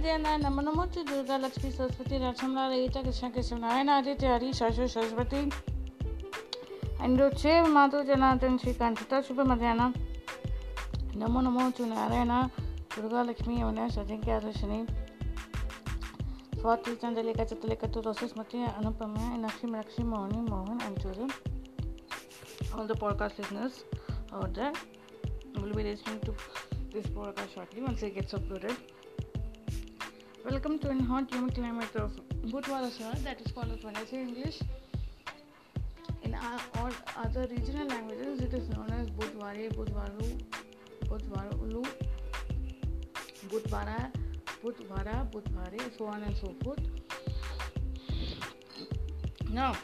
देना नमो नमो च, दुर्गा लक्ष्मी सरस्वती नरसमला रहिता कृष्ण कृष्ण, नारायण आदि त्यारी शाश्वत। सरस्वती एंड छे माधु, जनार्दन श्रीकांतता शुभ मध्यान नमो नमो च, नारायण, दुर्गा लक्ष्मी, यमुना सजिंग आदर्शनी। स्वाति, चंद्रलेखा तो तुलसी, स्मृति, अनुपमा लक्ष्मी लक्ष्मी मोहनी, मोहन एंड चोरी all the podcast listeners out there will be listening to this podcast shortly once it gets uploaded. Welcome to an hot humid climate of Butwara sir that is called when I say English. In our, all other regional languages it is known as Budwari, Budwaru, Budwarulu, Budwara, Budwara, Budware, so on and so forth. Now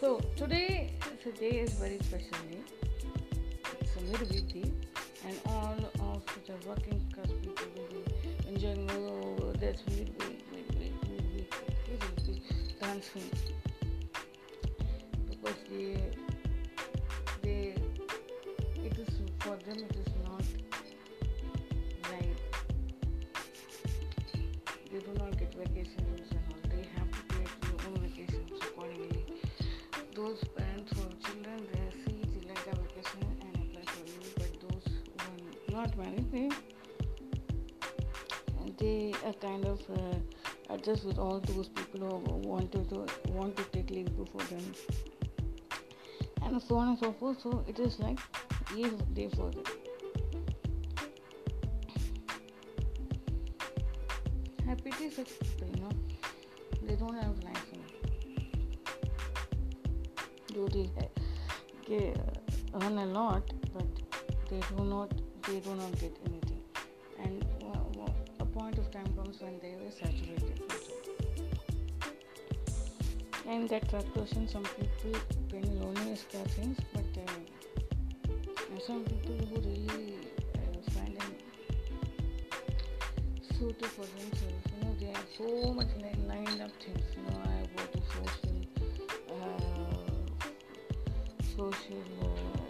So today today is very special day. It's a midweek day, and all of the working class people will be enjoying oh, this midweek, midweek, midweek. Will dancing because they they it is for them it is not right. They do not get vacations and all. They have to create their own vacations accordingly those not they are kind of uh, adjust with all those people who want to, want to take leave before them, and so on and so forth. So it is like year day for them. I pity such people, you know, they don't have life. You do they get, earn a lot, but they do not they do not get anything. And uh, a point of time comes when they were saturated. And that frustration some people when loneliness does things, but uh, some people who really uh, find them suited for themselves, you know, they have so much lined up things. You know, I go to social. Uh, social uh,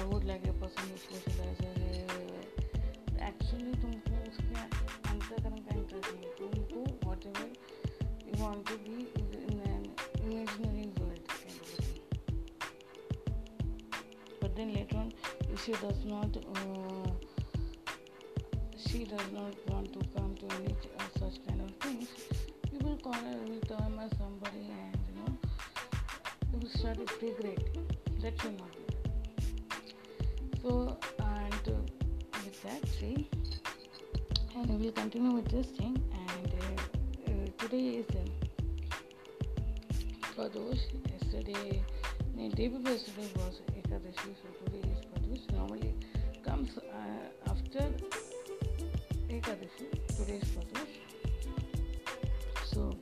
I would like a person who socializes actually तुमको उसके अंतरकरण का interest नहीं तुमको whatever you want to be she does not, uh, she does not want to come to any uh, such kind of things, you will call her, will term as somebody, and you know, you will start to regret. That should not be. So, and uh, with and we will continue with this thing. And uh, uh, today is uh, Pradosh. Yesterday, the day before yesterday was Ekadashi, so today is Pradosh. Normally comes uh, after Ekadashi. Today is Pradosh. So,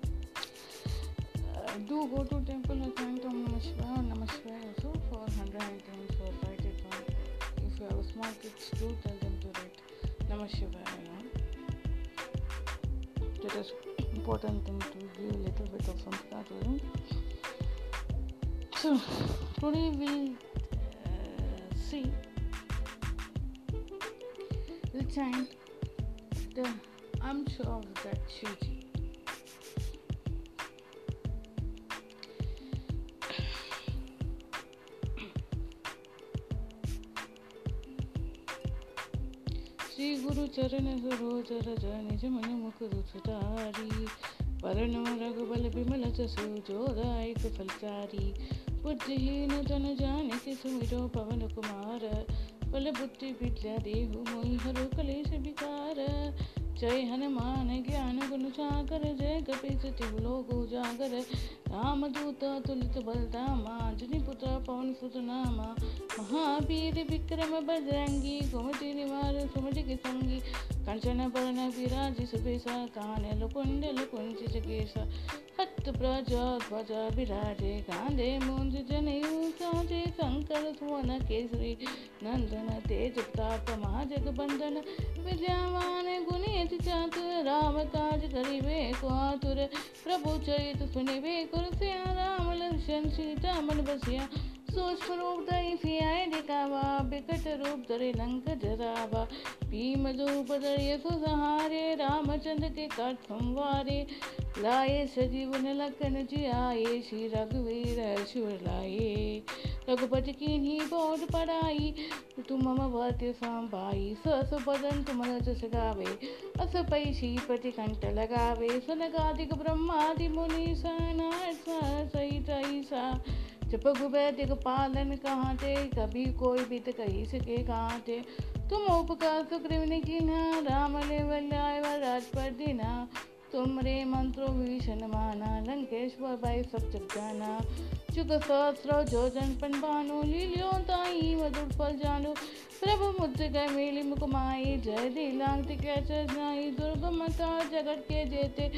uh, do go to temple and chant Om Namah Shivaya Namah Shivaya also for 109 times or write it. If you have small kids, do tell them Namah Shivaya. That is important thing to give a little bit of samskar to them. So today we'll uh, see we'll chant the Amcha of that Shivji. चरण सरोज रज निज मन मुख दुसुधारी परनम रघुबल बिमल जसु जोदायक फलचारी बुद्धिहीन जन जानिके सुमिरो पवन कुमार। बल बुद्धि विद्या देहु मोहि हरो कलेश विकार। जय हनुमान ज्ञान गुण सागर जय कपीस तिहु लोक उजागर ರಾಮದೂತ ತುಲಿತು ಬಲಧಾಮ ಜುನಿಪುತ್ರ ಪವನ ಸುತನಾಮ ಮಹಾವೀರ ವಿಕ್ರಮ ಬಜರಂಗಿ ಕುಮಟಿ ನಿವಾರ ಸುಮಟಿಗೆ ಸಂಗಿ ಕಂಚನಭರಣ ವಿರಾಜಿ ಸುಬೇಸ ಕಾನೆಲು ಕೊಂಡೆಲು ಕೊಂಚಿ ಜಗೇಶ ಹತ್ತು ಪ್ರಜ ಧ್ವಜ ವಿರಾಜೆ ಕಾಂದೆ ಮುಂಜು ಜನೆಯು ಸಾಜೆ ಕಂಕಣ ಸುವನ ಕೇಸರಿ ನಂದನ तेज प्रताप महाजग बंधन विद्यामान गुणित चातुर राम काज करिवे को आतुर प्रभु चरित सुनिवे कुर सुनिबे कुरसिया राम लक्ष्मण सीता मन बसिया सूक्ष्म रूप धरि सियाए दिखावा बिकट रूप धरे लंक जरावा भीम रूप धरे सुसहारे रामचंद्र के काट संवारे लाए सजीवन लखन जी आए श्री रघुवीर शिवर लाए रघुपति की ही बहुत पढ़ाई तुम मम भक्त संभाई सस बदन तुम जस गावे अस पै श्रीपति कंठ लगावे सनकादिक ब्रह्मादि मुनि सनाथ सहित ईसा जब कुबैर पालन कहाँ थे कभी कोई भी तो कही सके कहाँ थे तुम उपकार सुग्रीव ने कीना, राम ने वल्याय राज पर दीना। तुम रे मंत्रो भीषण माना, लंकेश्वर भाई सब जग जाना। चुक सहस्र जो जन पन बानो, लीलियो ताई मधुर फल जानो। प्रभु मुद्र गए मेली मुकुमाई जय दिलांग के चरनाई दुर्गम जगत के जेते,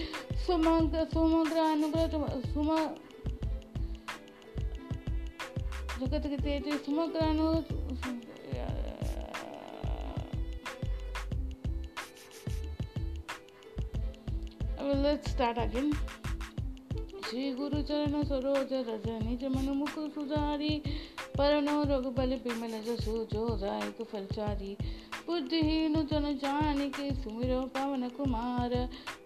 सुमंग सुमग्र अनुग्रह सुम जगत समग्रानु let's start again. श्री गुरु चरण सरोज रज निज मन मुख सुधारी परनो रघुबल बिमल फलचारी बुद्धिहीन जन जान के सुमिरो पवन कुमार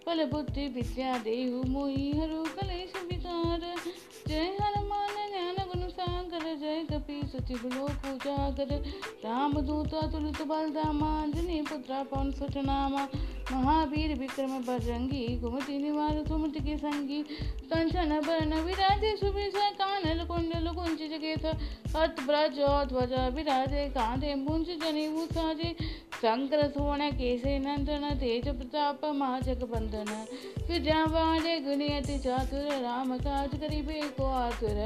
पल बुद्धि विद्या देहु मोहि हरु कलेश विकार। जय हनुमान ज्ञान गुण सागर जय कपि लोक उजागर राम दूत तुलित बलदामा जनी पुत्र पवन सुत नामा। महावीर विक्रम बजरंगी कुमति निवार सुमति के संगी। कंचन बरन विराजे सुबिसा कानल कुंडल कुंज जगेथ। हत ब्रज ध्वज विराजे, कांधे मुंज जने साजे शंकर सुवर्ण केसे नंदन, तेज प्रताप महाजग बंदन विद्यावान गुणियति चातुर, राम काज करिबे को आतुर।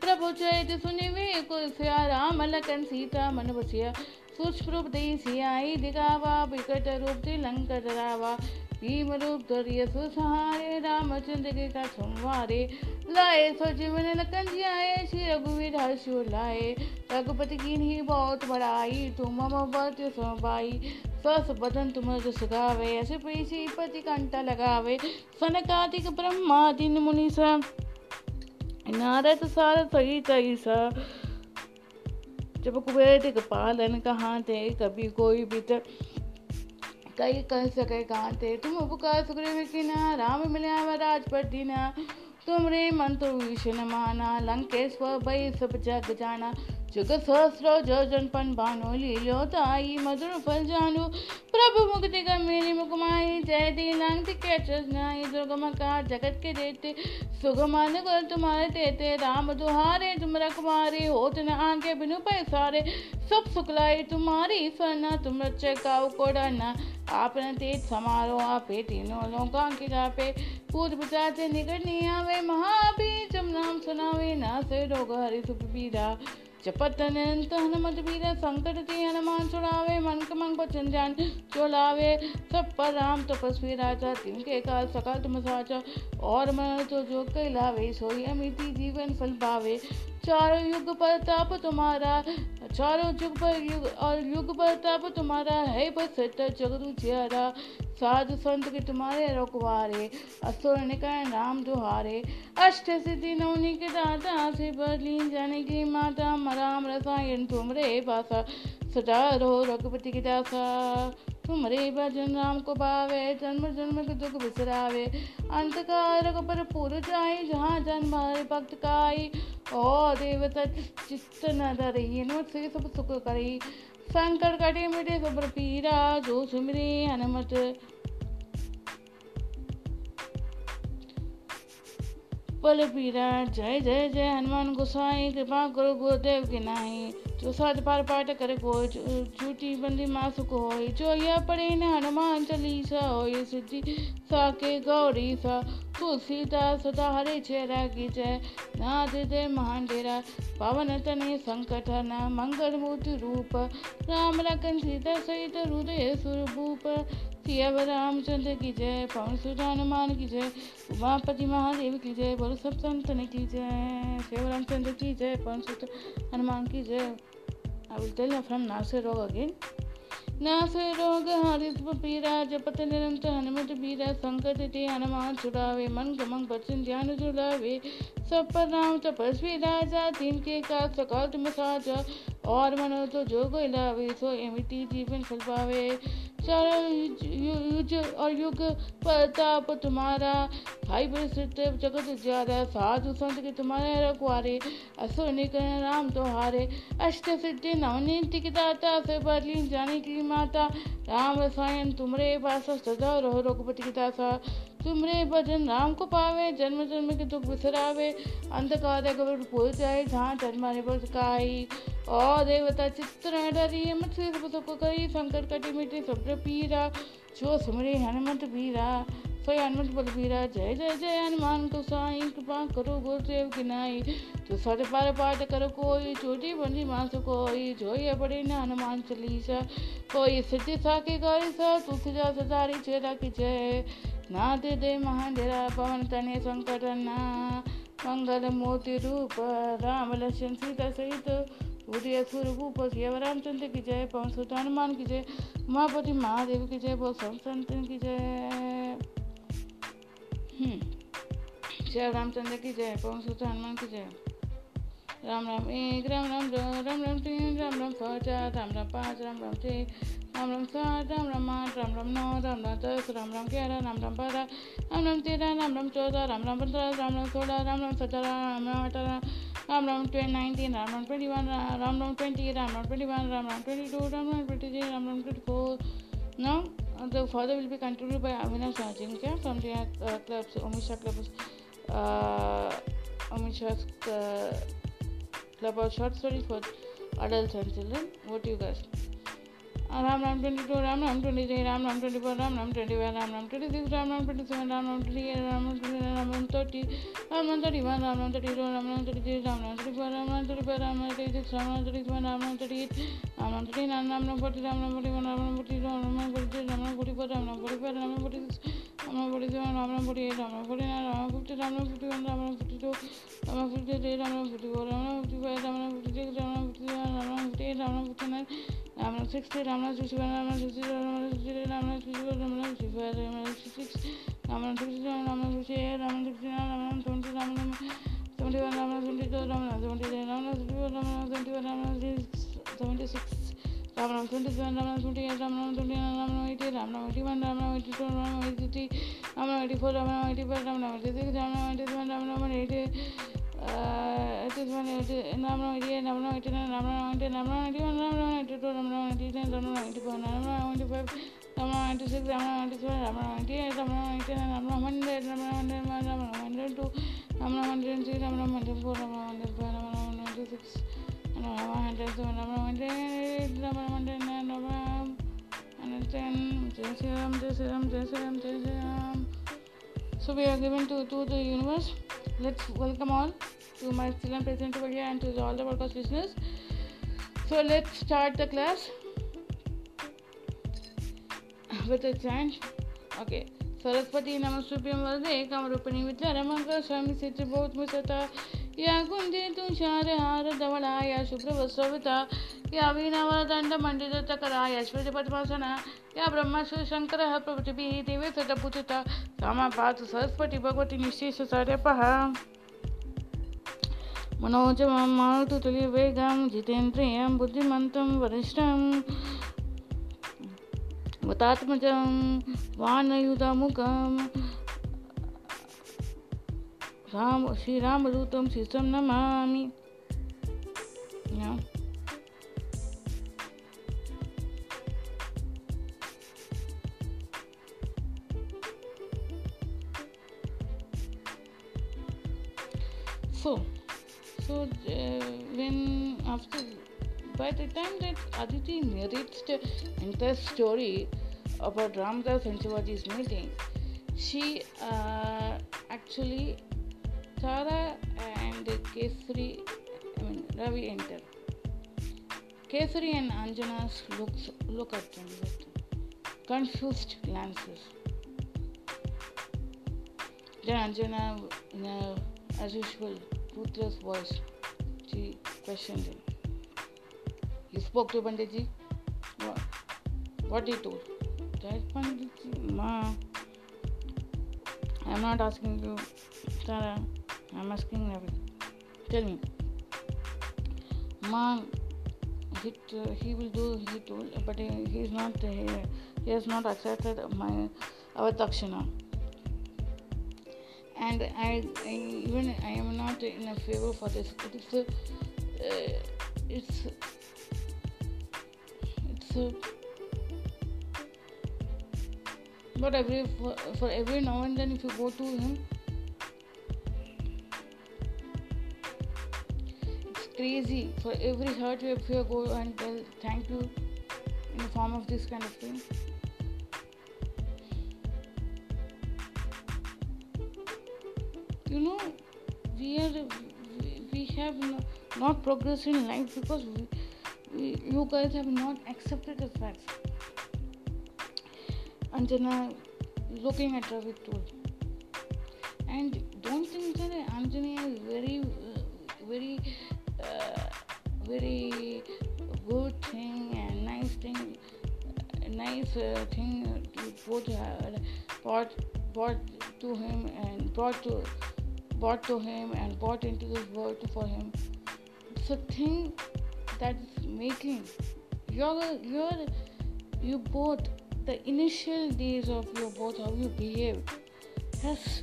प्रभु चैत सुनिवे, कुल राम, लखन सीता, मन बसिया। सूक्ष्म रूप सियाई दिखावा विकट रूप दे लंक डरावा भीम रूप धरिय सुसहारे, रामचंद्र के का संवारे। लाए सो जीवन लखन जी आए श्री रघुवीर हर्ष लाए। रघुपति की ही बहुत बड़ाई, तुम मम बत सबाई सस बदन तुम जस गावे, ऐसे पैसे पति कंटा लगावे। सनकादिक ब्रह्मादि मुनि सा तो सारा सही तैसा जब कुबेर पालन कहाँ थे कभी कोई भी तो कई कह सके कहाँ थे तुम उपकार सुग्रीव की ना? राम मिले राज राजपट दीना तुम रे मंत्र विष्ण माना, लंकेश्वर भई सब जग जाना। जुग सहस्रो जो जनपन बानो, लीलो ताई मधुर फल जानु। प्रभु मुक्ति का मेरी मुकमाई जय दीनांग के चरनाई दुर्गम का जगत के देते सुगमान को तुम्हारे देते राम दुहारे तुम रखवारे होत न आगे बिनु पैसारे। सब सुखलाई तुम्हारी सरना तुम रचे काउ कोड़ना आपने तेज समारो, आपे तीनों लोगों की जापे। पूत विचार से निकट नहीं आवे महाबीर महाबीजम नाम सुनावे नासे रोग हरि सुख पीरा जपत अनंत हनुमत पीरा संकट ते हनुमान छुड़ावे, मन कमंग बचन जान चोलावे। सब पर राम तपस्वी राजा तिनके काल सकल तुम साचा। और मन तो जो कैलावे सोई अमिति जीवन फल पावे। चारों युग पर ताप तुम्हारा, चारों युग पर युग और युग पर ताप तुम्हारा, है बस जगदू चेहरा साधु संत के तुम्हारे रखवारे, असुर निकल राम दुहारे। अष्ट सिद्धि नवनी के दाता से बदली जाने की माता, मराम रसायन तुमरे बासा सदा रहो रघुपति की दासा। तुमरे भजन राम को पावे, जन्म जन्म के दुख बिसरावे। अंत कारक पर पूर जाए जहाँ जन्म हरे भक्त काई। ओ देवता चित्त न धरी से सब सुख करी। संकट कटे मिटे सब पीरा, जो सुमरी हनुमत। पल पीरा, जय जय जय, हनुमान गोसाई, कृपा करो गुरुदेव के नाही। जो साध पार पाठ करे को झूठी बंदी मास को हो जो यह पढ़े न हनुमान चालीसा हो ये सिद्धि साके गौरी सा तुलसीदास सदा हरे चेरा की जय नाथ दे महान डेरा। पवन तने संकट न, मंगल मूर्ति रूप। राम लखन सीता सहित हृदय स्वरूप सियावर रामचंद्र की जय, पवन सुत हनुमान की जय, उमापति महादेव की जय, बोलो सब संतन की जय शिव रामचंद्र की जय, पवन सुत हनुमान की जय I will tell you from Nasir Rog again. नासे रोग हरित पीरा जपत निरंतर हनुमत बीरा संकट ते हनुमान छुड़ावे मन गमन बचन ध्यान जुड़ावे सब पर राम तपस्वी राजा तीन के का सकाल तुम साजा और मनो तो जो कोई लावे सो एमिटी जीवन फल पावे सरल युज और युग प्रताप तुम्हारा। भाई परिस्थित जगत ज़्यादा साधु संत के तुम्हारे रखवारे। असुर निकरण राम तो हारे अष्ट सिद्धि नवनीति की दाता से बदली जाने की माता। राम रसायन तुमरे पास सदा रहो रघुपति की दासा तुमरे भजन राम को पावे जन्म जन्म के दुख बिसरावे, अंधकार कबर भूल जाए, जहाँ जन्माने पर काई ओ देवता, चित्र डरी मत सबको करी, संकट कटी मिट्टी सब पीरा, जो सुमरे हनुमत पीरा। सोई हनुमत बल पीरा जय जय जय, हनुमान को साई कृपा करो गुरुदेव की नाई। तो सर पार पाठ करो कोई छोटी बंदी मास कोई जो ये बड़े न हनुमान चलीसा। कोई सिद्धि साके गौरी सा तुलसी जा सदारी चेरा की जय। नाथ दे दे महाडेरा पवन तने संकट ना। मंगल मोती रूप, राम लक्ष्मण सीता सहित। असुर भूप शिव रामचंद्र की जय, पवन सुत हनुमान की जय। उमापति महादेव की जय सब संतन की जय। शिव रामचंद्र की जय पवन सुत हनुमान की जय राम राम एक राम राम दो राम राम तीन राम राम चार राम राम पाँच राम राम छः राम राम सात राम राम आठ राम राम नौ राम राम दस राम राम ग्यारह राम राम बारह राम राम तेरह राम राम चौदह राम राम पंद्रह राम राम सोलह राम राम सत्रह राम राम अठारह Ram Ram twenty nineteen Ram Ram twenty one Ram Ram twenty Ram Ram twenty one Ram Ram twenty two Ram Ram twenty three Ram Ram twenty four now the further will be continued by Avinash Ajinkya from the uh, clubs Omisha clubs uh, Omisha's uh, club of short stories for adults and children. What do you guys Ram Ram Ram twenty two Ram Ram twenty three Ram Ram twenty four Ram Ram twenty five Ram Ram twenty six Ram Ram twenty seven Ram Ram twenty eight Ram Ram twenty Ram Ram thirty Ram Ram thirty one Ram Ram thirty two Ram Ram thirty three Ram Ram thirty four Ram Ram thirty five Ram Ram thirty six Ram Ram thirty seven Ram Ram thirty eight Ram Ram thirty nine Ram Ram forty Ram Ram forty one Ram Ram forty two Ram Ram forty three Ram Ram forty four Ram Ram forty five Ram Ram forty six Ram Ram forty seven Ram Ram forty eight Ram Ram forty nine Ram Ram fifty Ram Ram fifty one Ram Ram fifty two Ramana fifty three, Ramana fifty four, Ramana fifty five, Ramana fifty six, Ramana fifty seven, Ramana fifty eight, Ramana fifty nine, Ramana sixty, Ramana sixty one, Ramana sixty two, Ramana sixty three, Ramana sixty four, Ramana sixty five, Ramana sixty six, Ramana sixty seven, Ramana sixty eight, Ramana sixty nine, Ramana seventy, Ramana seventy one, Ramana seventy two, Ramana seventy three, Ramana seventy four, Ramana seventy one, Ramana seventy six. Rama Rama twenty seven Rama Rama twenty eight Rama Rama twenty nine Rama Rama eighty Rama Rama eighty one Rama Rama eighty two Rama Rama eighty three Rama Rama eighty four Rama Rama eighty five Rama Rama eighty six Rama Rama eighty seven Rama Rama eighty eighty seven eighty Rama Rama eighty eight Rama Rama eighty nine Rama Rama eighty Rama Rama eighty one Rama Rama eighty two Rama Rama eighty nine Rama eighty four Rama eighty five Rama eighty six Rama eighty seven Rama eighty eight Rama eighty nine Rama Rama hundred Rama Rama hundred two Rama Rama three Rama Rama four Rama Rama five Rama Rama six hundred one Ram Ram hundred to Ram Ram hundred three Ram Ram hundred four Ram Ram hundred five Ram Ram hundred six Ram Ram hundred seven Ram Ram hundred eight Ram Ram hundred nine Ram Ram hundred ten जय श्री राम जय श्री राम जय श्री राम जय Shri Ram So we are given to, to the universe. Let's welcome all to my still and present over here and to all the podcast listeners. So let's start the class with a chant. Okay. Saraswati नमस्तुभ्यं वरदे कामरूपिणी विद्यारमङ्ग स्वामी सिद्ध या कुंदी तुषार हार धवळा या शुभ्र वस्त्रविता या वीणावरदण्डमण्डितकरा या श्रुतिपद्मासना या ब्रह्मश्री शङ्करः प्रभृतिभिः देवेशतपूजिता रामा पात सरस्वती भगवती, निशेष सारे पहा। निश्चेषसार्यपः मनोजमं मारुतुतुलिवेगं जितेन्द्रियं बुद्धिमन्तं वरिष्ठम् मतात्मजं वानयुधमुखम् राम श्री राम श्रीरामदूतं शिष्यं Namami Yeah. So, so uh, when after by the time that Aditi narrates the entire story about Ramdas and Shivaji's meeting, she uh, actually Tara and Kesari, I mean Ravi enter. Kesari and Anjana's looks look at them. Look. confused glances. Then Anjana, in a, as usual, ruthless voice, she questioned him. You spoke to Panditji? What? What he told? That Panditji, Ma, I'm not asking you, Tara. I'm asking Ravi. Tell me. Ma, he, he will do, he told, but he, he is not, he, he has not accepted my, our dakshina and I, I, even I am not in a favor for this. It is uh, it's it's a, but every for, for every now and then if you go to him crazy for every hurt you go and tell thank you in the form of this kind of thing. You know we are we have not progressed in life because we, we, you guys have not accepted the facts. Anjana looking at Ravi told. And don't think that anjana is very uh, very uh, very good thing and nice thing nice uh, thing to put uh, brought, brought to him and brought to brought to him and brought into this world for him. It's a thing that is making you're you're you both the initial days of your both how you behave has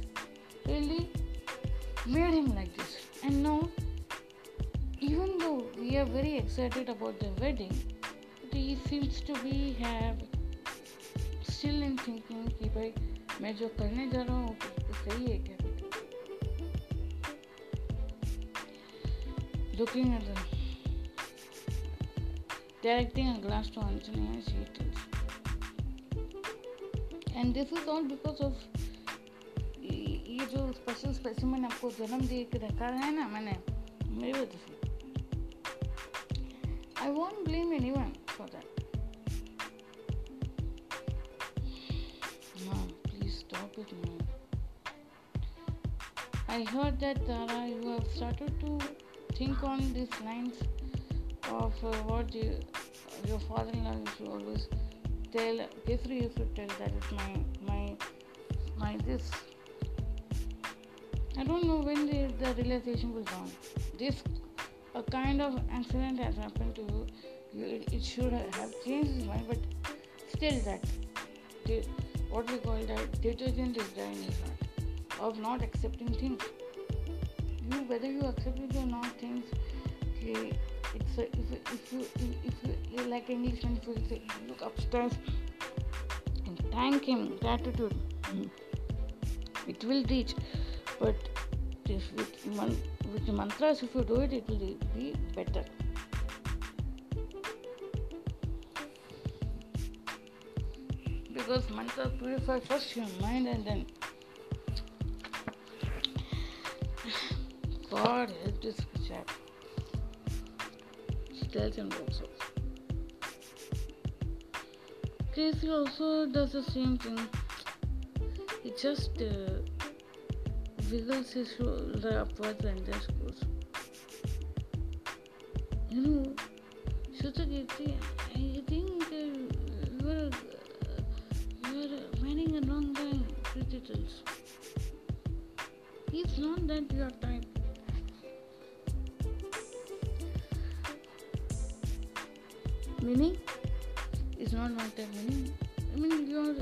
really made him like this. And now even though we are very excited about the wedding, he seems to be have still in thinking कि भाई मैं जो करने जा रहा हूँ सही है क्या looking at them, directing a glass to Anjali she tells. And this is all because of ये जो स्पेशल स्पेसिमन आपको जन्म दे के रखा है ना मैंने मेरी वजह से I won't blame anyone for that. Mom, please stop it, Mom. I heard that uh, Tara, you have started to think on these lines of uh, what you, your father-in-law used to always tell. Kesri used to tell that is my my my this. I don't know when the, the realization was on. This a kind of accident has happened to you. you it, it should have changed his mind, but still that what we call that detergent is there in his of not accepting things you whether you accept it or not things okay, it's a, if, if you if you like englishman if you say, look upstairs and thank him gratitude it will reach but this with, man, with mantras if you do it it will be better because mantra purify first your mind and then God help this chap. She tells him also. Casey also does the same thing. He just uh, wiggles his shoulder upwards and just goes. You know, Shutakirti, I think you are you are marrying a wrong guy, tells. He's not that your type. meaning is not like that meaning. I mean you're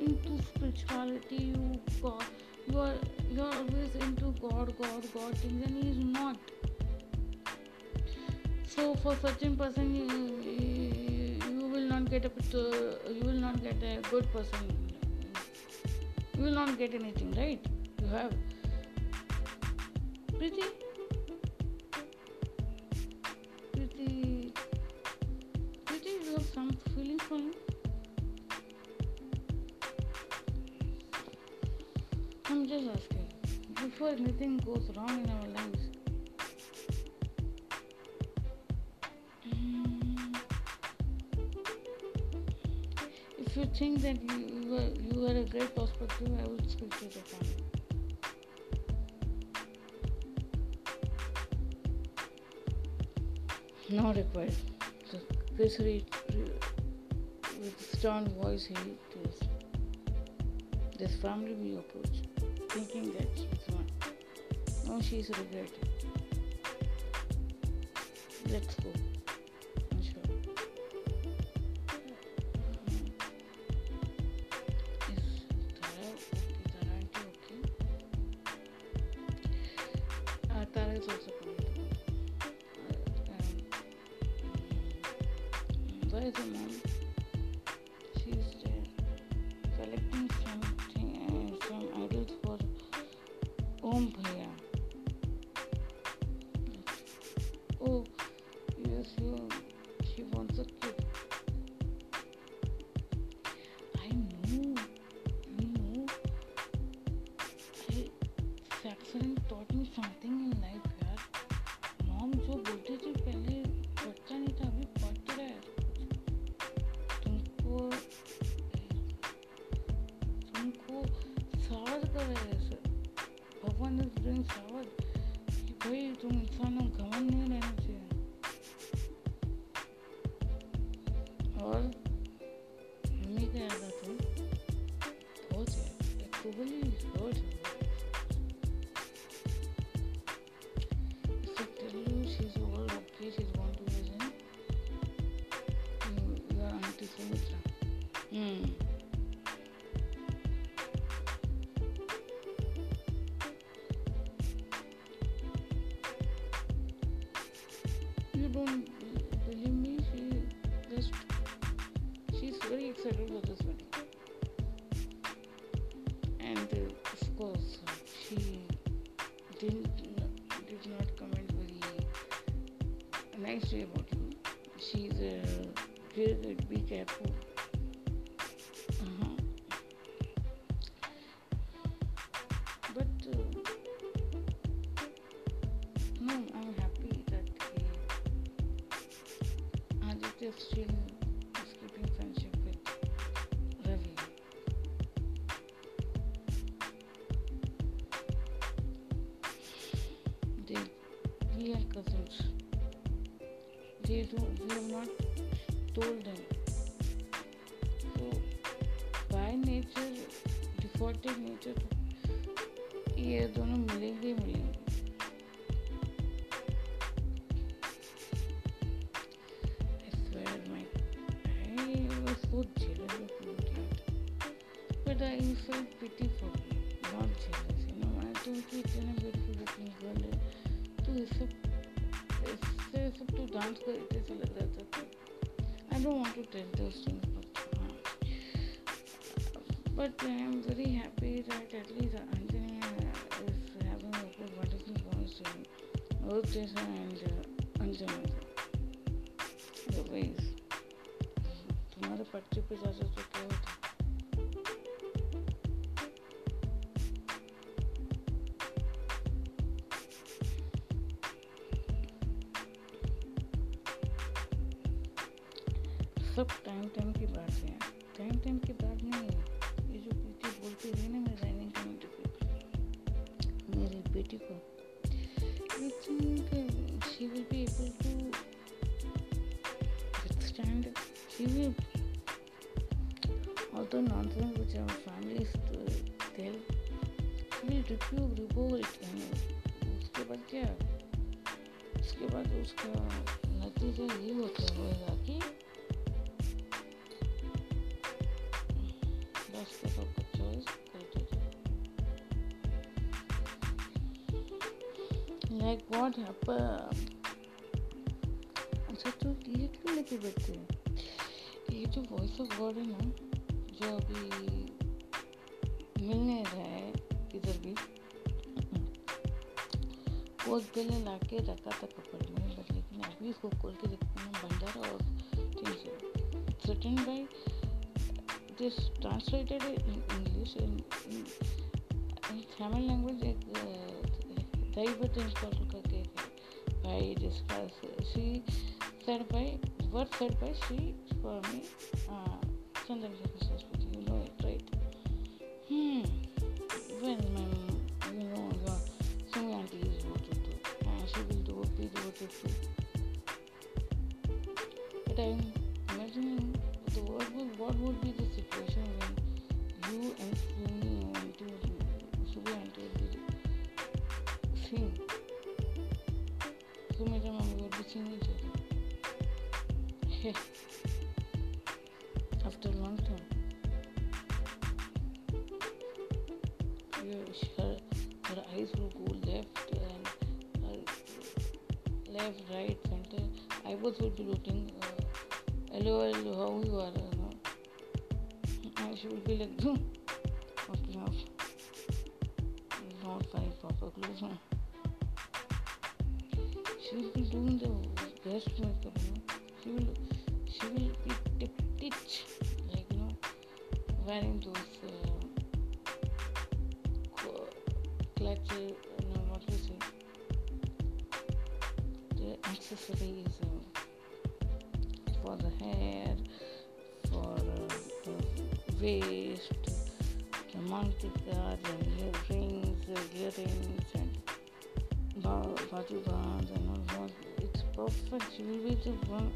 into spirituality, you God, you are you're always into God, God, God things, and he is not. So for certain person, you, you will not get a you will not get a good person. You will not get anything, right? You have pretty Before anything goes wrong in our lives, mm. if you think that you are, you are a great perspective, I would speak to the family. Not required. So this re, re, with stern voice he tells. This family we approach, thinking that No, she's regretting. phone. Let me grab the phone. Good. Be careful. Uh-huh. But uh, no, I'm happy that still keeping friendship. They, we are cousins. They have not told them. So, by nature, defaulted nature ये दोनों मिलेंगे ही मिलेंगे I felt pity for want will rebuke revolt उसके बाद क्या उसके बाद उसका नतीजा ये होता होगा कि बस के सबको लाइक व्हाट हैपन अच्छा तो ये क्यों लेके बैठते हैं ये जो वॉइस ऑफ़ गॉड है ना जो अभी मिल नहीं रहा है उस बिल ला के रखा था कपड़े में बट लेकिन अभी इसको खोल के देखती हूँ, बंदर और ठीक है। Written by this translated in English in Tamil language एक दैवत इंस्टॉल करके भाई जिसका see sir by word said by Shri Swami Chandrashekhar perfect. She will be the one.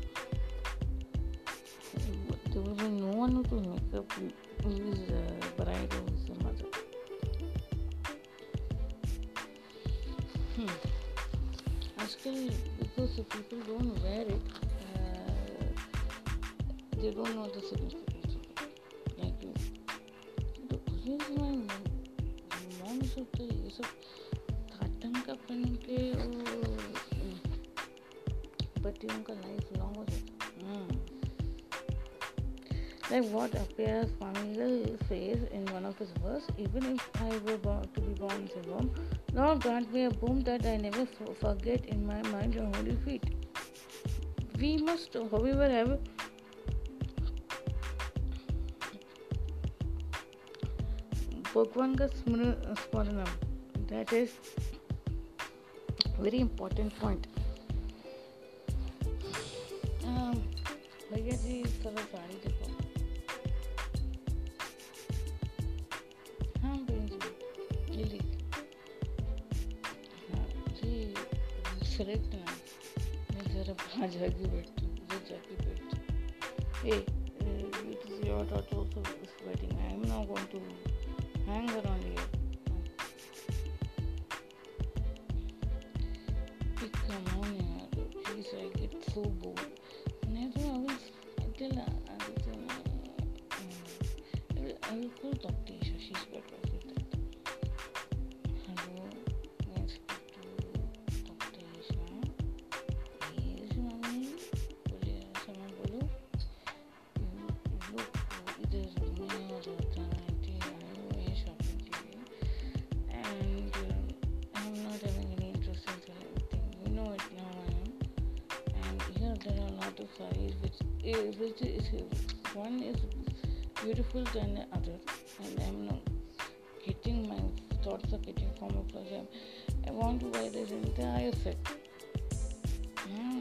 There will be no one to make up who is the bride or who is the mother. Hmm. Actually, because the people don't wear it, uh, they don't know the significance of it. Like you. तो ये my mom should तो ये सब cotton का पहन के वो a mm. Like what appears familiar says in one of his verse. even if I were born to be born as a womb, Lord grant me a boon that I never forget in my mind your holy feet. We must, however, have Bhagavanga Smaranam. That is very important point. जी थोड़ा साड़ी देखो हाँ बहन जी lily हाँ जी select ना मैं जरा वहाँ जाके बैठती हूँ उधर जाके बैठती ए it is your daughter also is wedding I am not going to hang around here of which, eh, which is one is beautiful than the other, and I'm not getting my thoughts are getting formed because I'm, I want to buy this entire set. Now,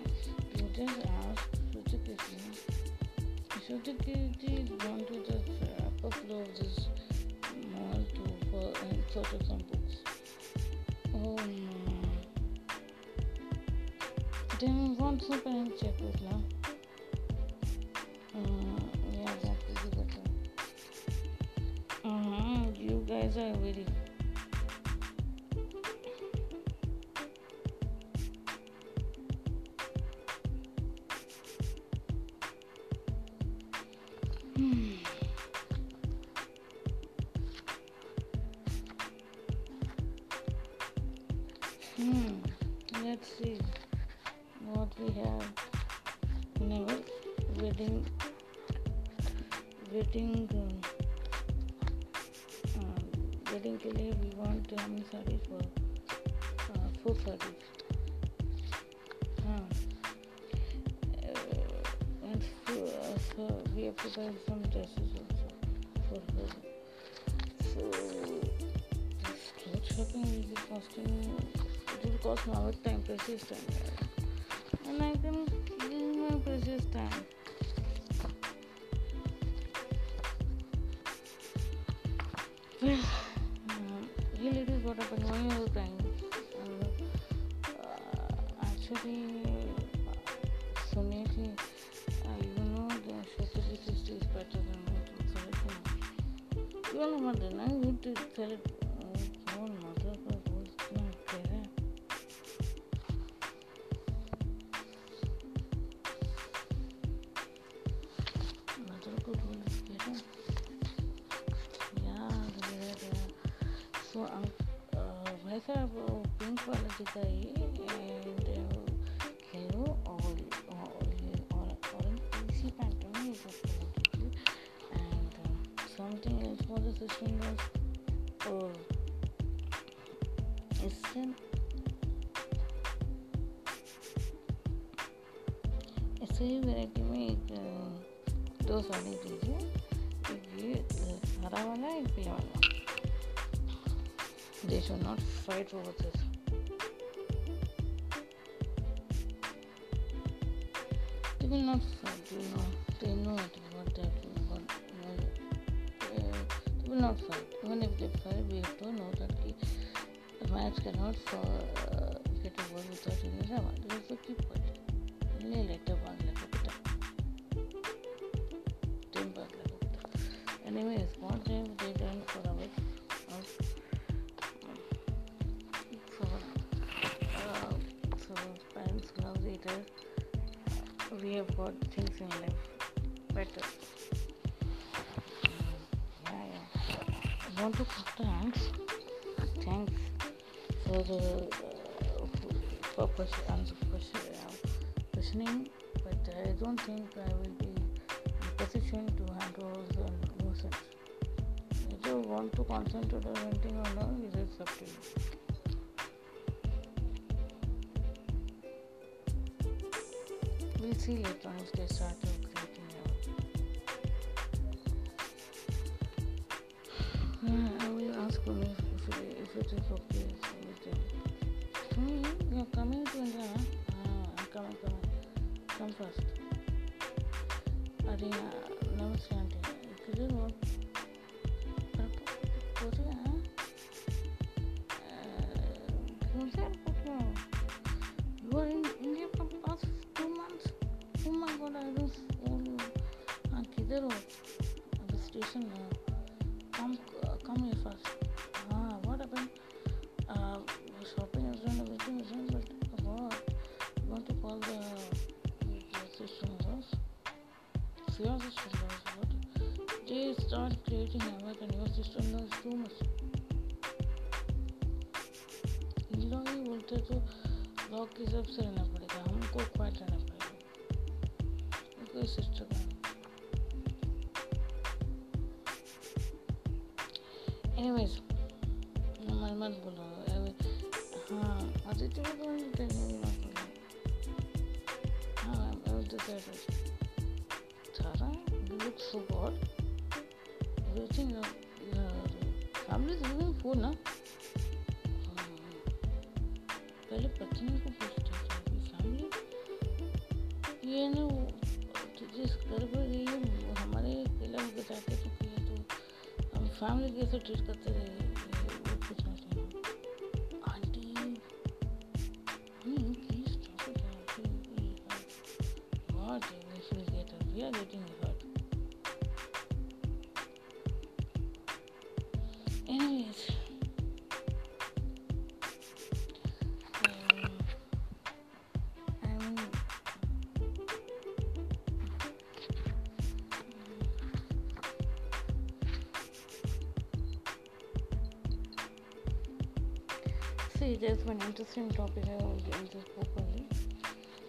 you just ask Suzuki. Suzuki is gone to the upper floor of this mall to for in search of some books. Oh no. Then want some parent check with now. Very Hmm. Hmm. Let's see what we have. In wedding. Wedding particularly we want train uh, service for uh, food and uh, we have prepared some dresses also for her. So this clothes shopping will be costing it will cost time, precious time. And I can my precious time. is a and hello all and uh, something else for the system was uh, is ऐसे ही में एक दो साड़ी दीजिए एक ये हरा वाला एक पीला वाला दे should not fight over this Will not fight, you know. They know it, what they do, what, you know, they will not fight. Even if they fight, we have to know that the, match cannot for, got things in life better. Yeah, yeah. I want to thanks, thanks for the uh, for question, answer question, uh, questioning, but I don't think I will be in position to handle the nuisance. If you want to concentrate on anything or not, it is up to you. We'll see later on if they start creating out. Yeah, I will ask them if, if, it, if it is okay with them. Hmm, you're coming to India? huh? Ah, I'm coming, coming. Come first. अरे नमस्ते aunty किधर हो पूछे üzere. Family कैसे treat करते रहे Interesting topic I will get into this book only.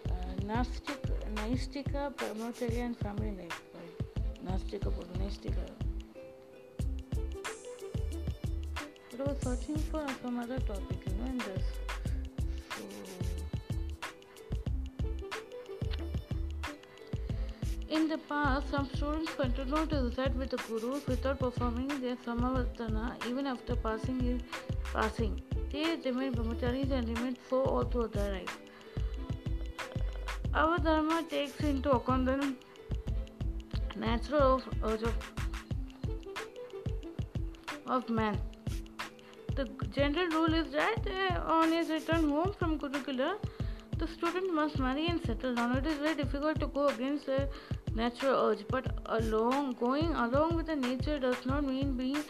Uh, Nastic, Naistika, Brahmacharya and family life. Right? Nastika. But I was searching for some other topic, you know, in this. So, in the past, some students continued to reside with the gurus without performing their samavartana even after passing his passing. They remained brahmacharis and remained so through their life. Our dharma takes into account the natural urge of, of man. The general rule is that uh, on his return home from Gurukula, the student must marry and settle down. It is very difficult to go against the natural urge, but along going along with the nature does not mean being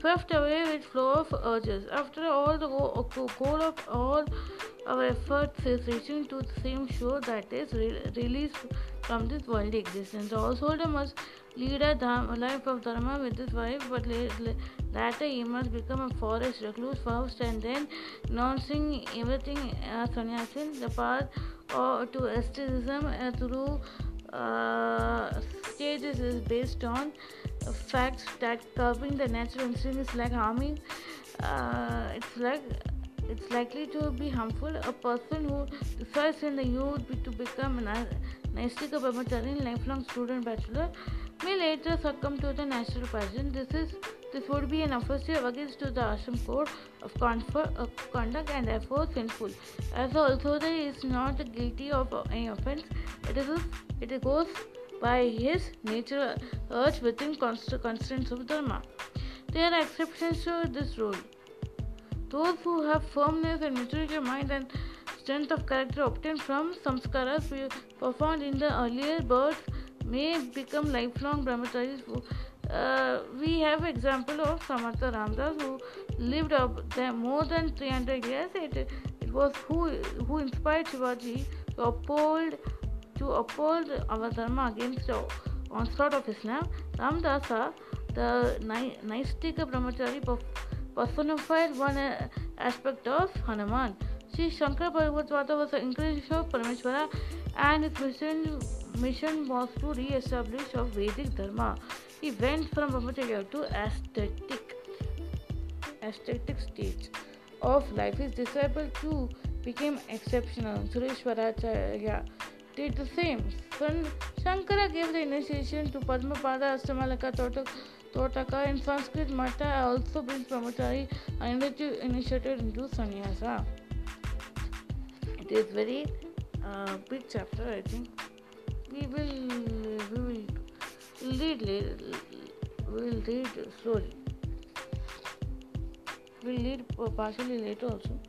swept away with flow of urges. After all, the goal of all our efforts is reaching to the same shore that is re- release from this worldly existence. The householder must lead a life of dharma with his wife, but later he must become a forest recluse first and then renouncing everything as sannyasin, the path or to asceticism uh, through uh, stages is based on facts that curbing the natural instinct is like harming. Uh, it's like it's likely to be harmful. A person who decides in the youth to become a Naistika Brahmachari, lifelong student bachelor, may later succumb to the natural passion. This is this would be an offensive against the ashram code of, of conduct and therefore sinful. As although he is not guilty of any offense, it is it goes by his natural urge within constraints of dharma. There are exceptions to this rule. Those who have firmness and maturity of mind and strength of character obtained from samskaras performed in the earlier births may become lifelong brahmacharis. Uh, we have example of Samartha Ramdas who lived up there more than 300 years. It, it was who who inspired Shivaji to uphold to uphold our dharma against the onslaught of Islam. Ramdasa, the Naistika brahmachari personified one aspect of Hanuman. Sri Shankar Bhagavatvata was an incarnation of Parameshwara and his mission, mission was to re-establish of Vedic Dharma. He went from brahmacharya to aesthetic, aesthetic stage of life. His disciple too became did the same. Shankara gave the initiation to Padmapada Astamalaka Totak Totaka in Sanskrit, Mata also brings brahmachari initiated into sannyasa. It is very uh, big chapter, I think. We will we will read we will read slowly. We'll read partially later also.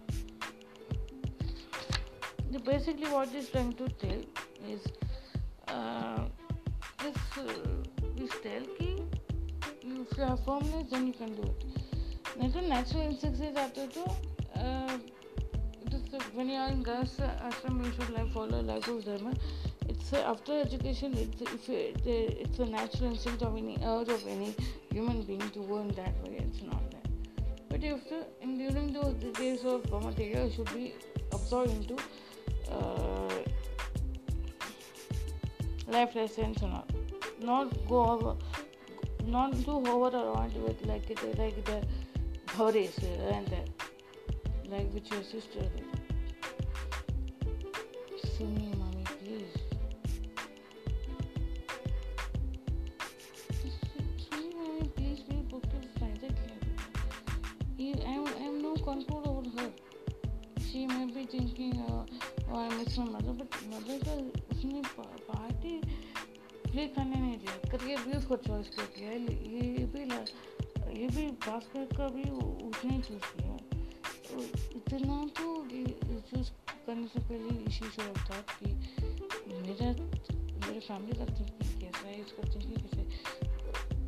The basically, what he's trying to tell is uh, this uh, this tell ki if you have firmness, then you can do it. Natural, natural instinct is after to. Uh, uh, when you are in uh, ashram, you should like follow life of dharma. It's uh, after education. It's if it, it's a natural instinct of any urge of any human being to go in that way. It's not that. But if the, in during the days of brahmacharya, you should be absorbed into uh, life lessons and. Not go over not to hover around with like it like the Bhavres and the, like which your sister. Am, I am no control over her. She may be thinking, uh, oh, I miss my mother, but mother का उसने party play करने नहीं दिया करके भी उसको choice कर दिया ये भी ये भी बास्केट का भी उसने चूज़ किया तो इतना तो चूज़ करने से पहले इसी से था कि मेरा मेरे फैमिली का थिंकिंग कैसा है इसका थिंकिंग कैसे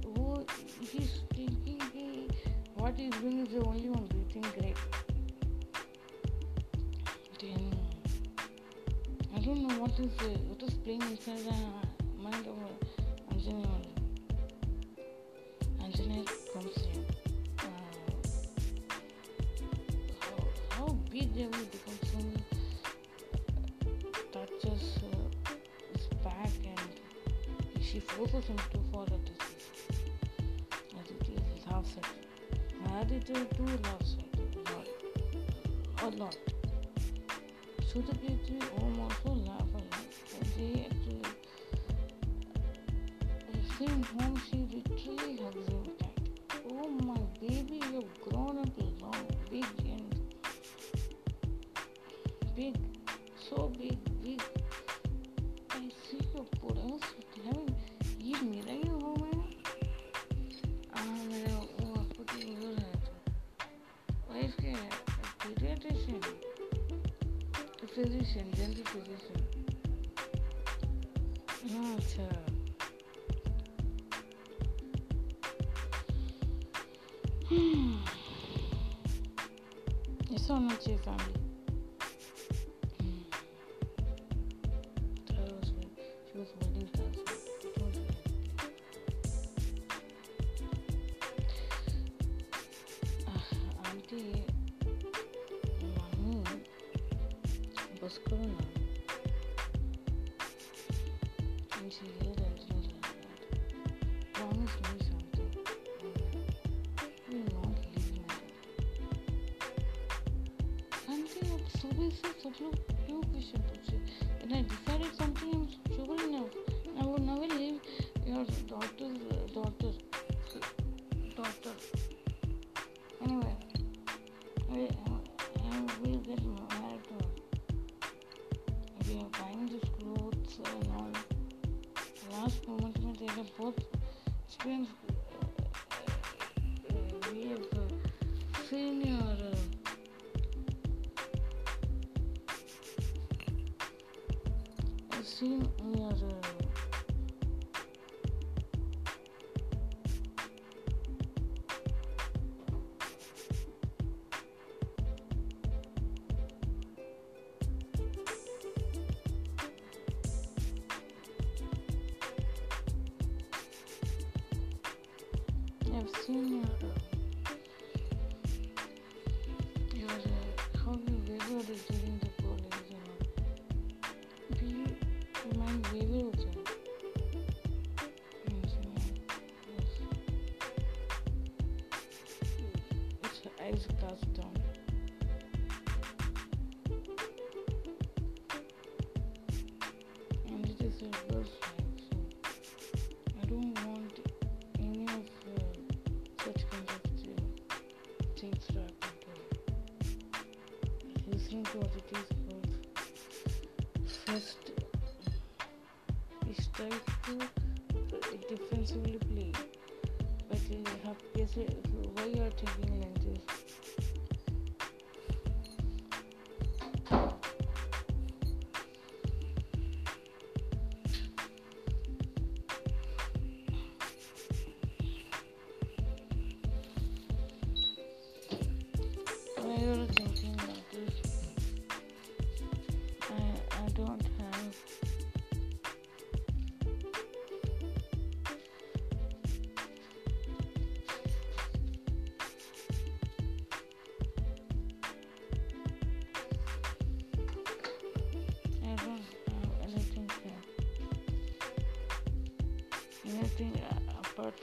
वो ही थिंकिंग कि what is doing is the only one we think great then I don't know what is uh, what is playing inside uh, mind of Anjani Anjani comes here. Uh, how, how big they will become She forces him to follow this. Aditi loves it. Aditi too loves it. Lot. A lot. Sudhakirti Om also love a lot. They actually came home, she literally hugs him tight. Oh my baby, you've grown up long, big and position, gentle position. Service सब लोग क्यों question पूछे? And I decided something сын Незарова. I've seen 18th today.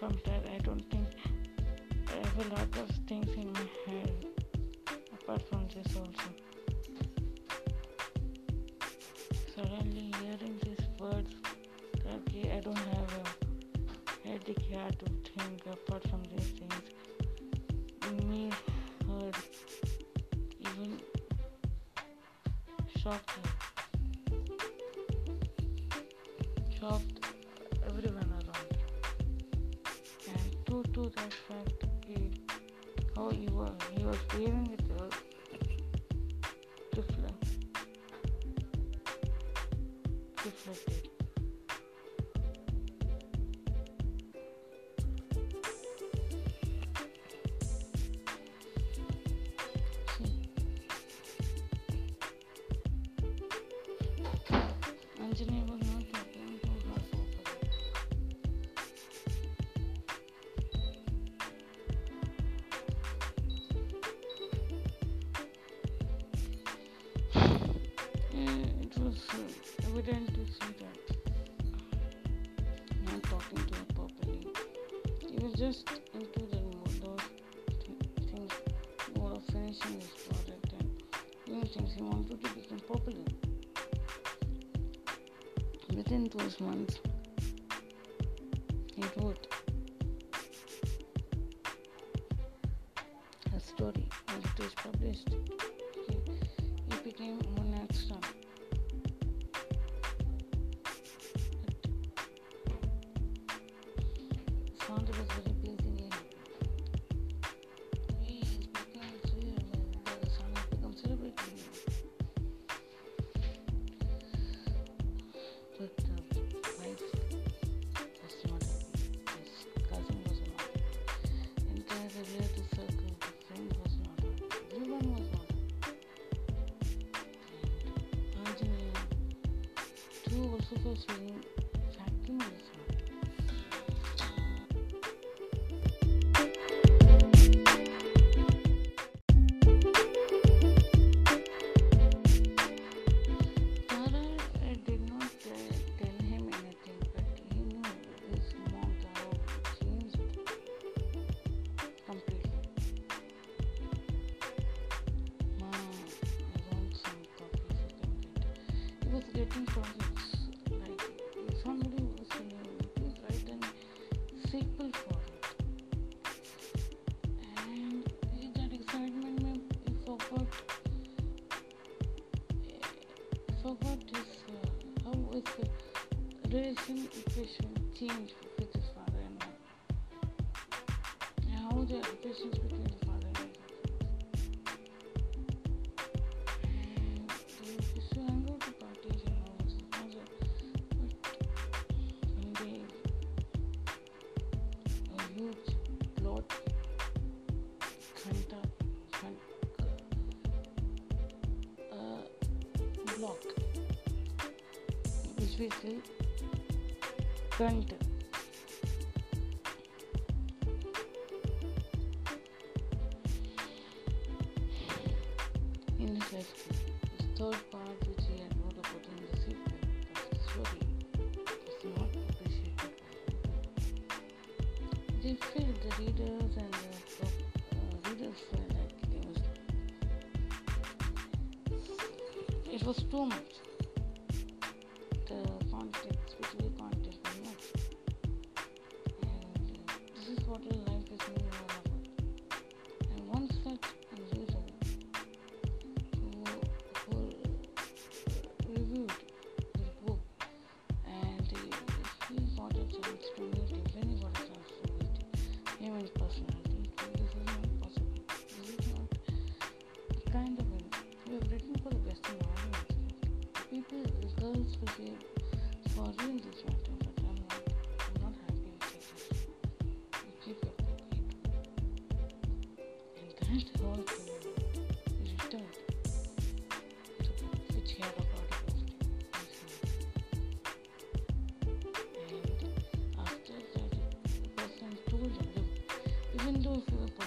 sometimes I don't think I have a lot of things in my head apart from this also. imaginable note that Blanco has offered. it was uh, evident to see that not talking to her properly. He was just into the mode, those th- things, more of finishing his project and doing things he wanted to become popular. Bundesmanns. Tschüssi. same equation changed with his father and mother, and how the relations between the father and mother. Which we still second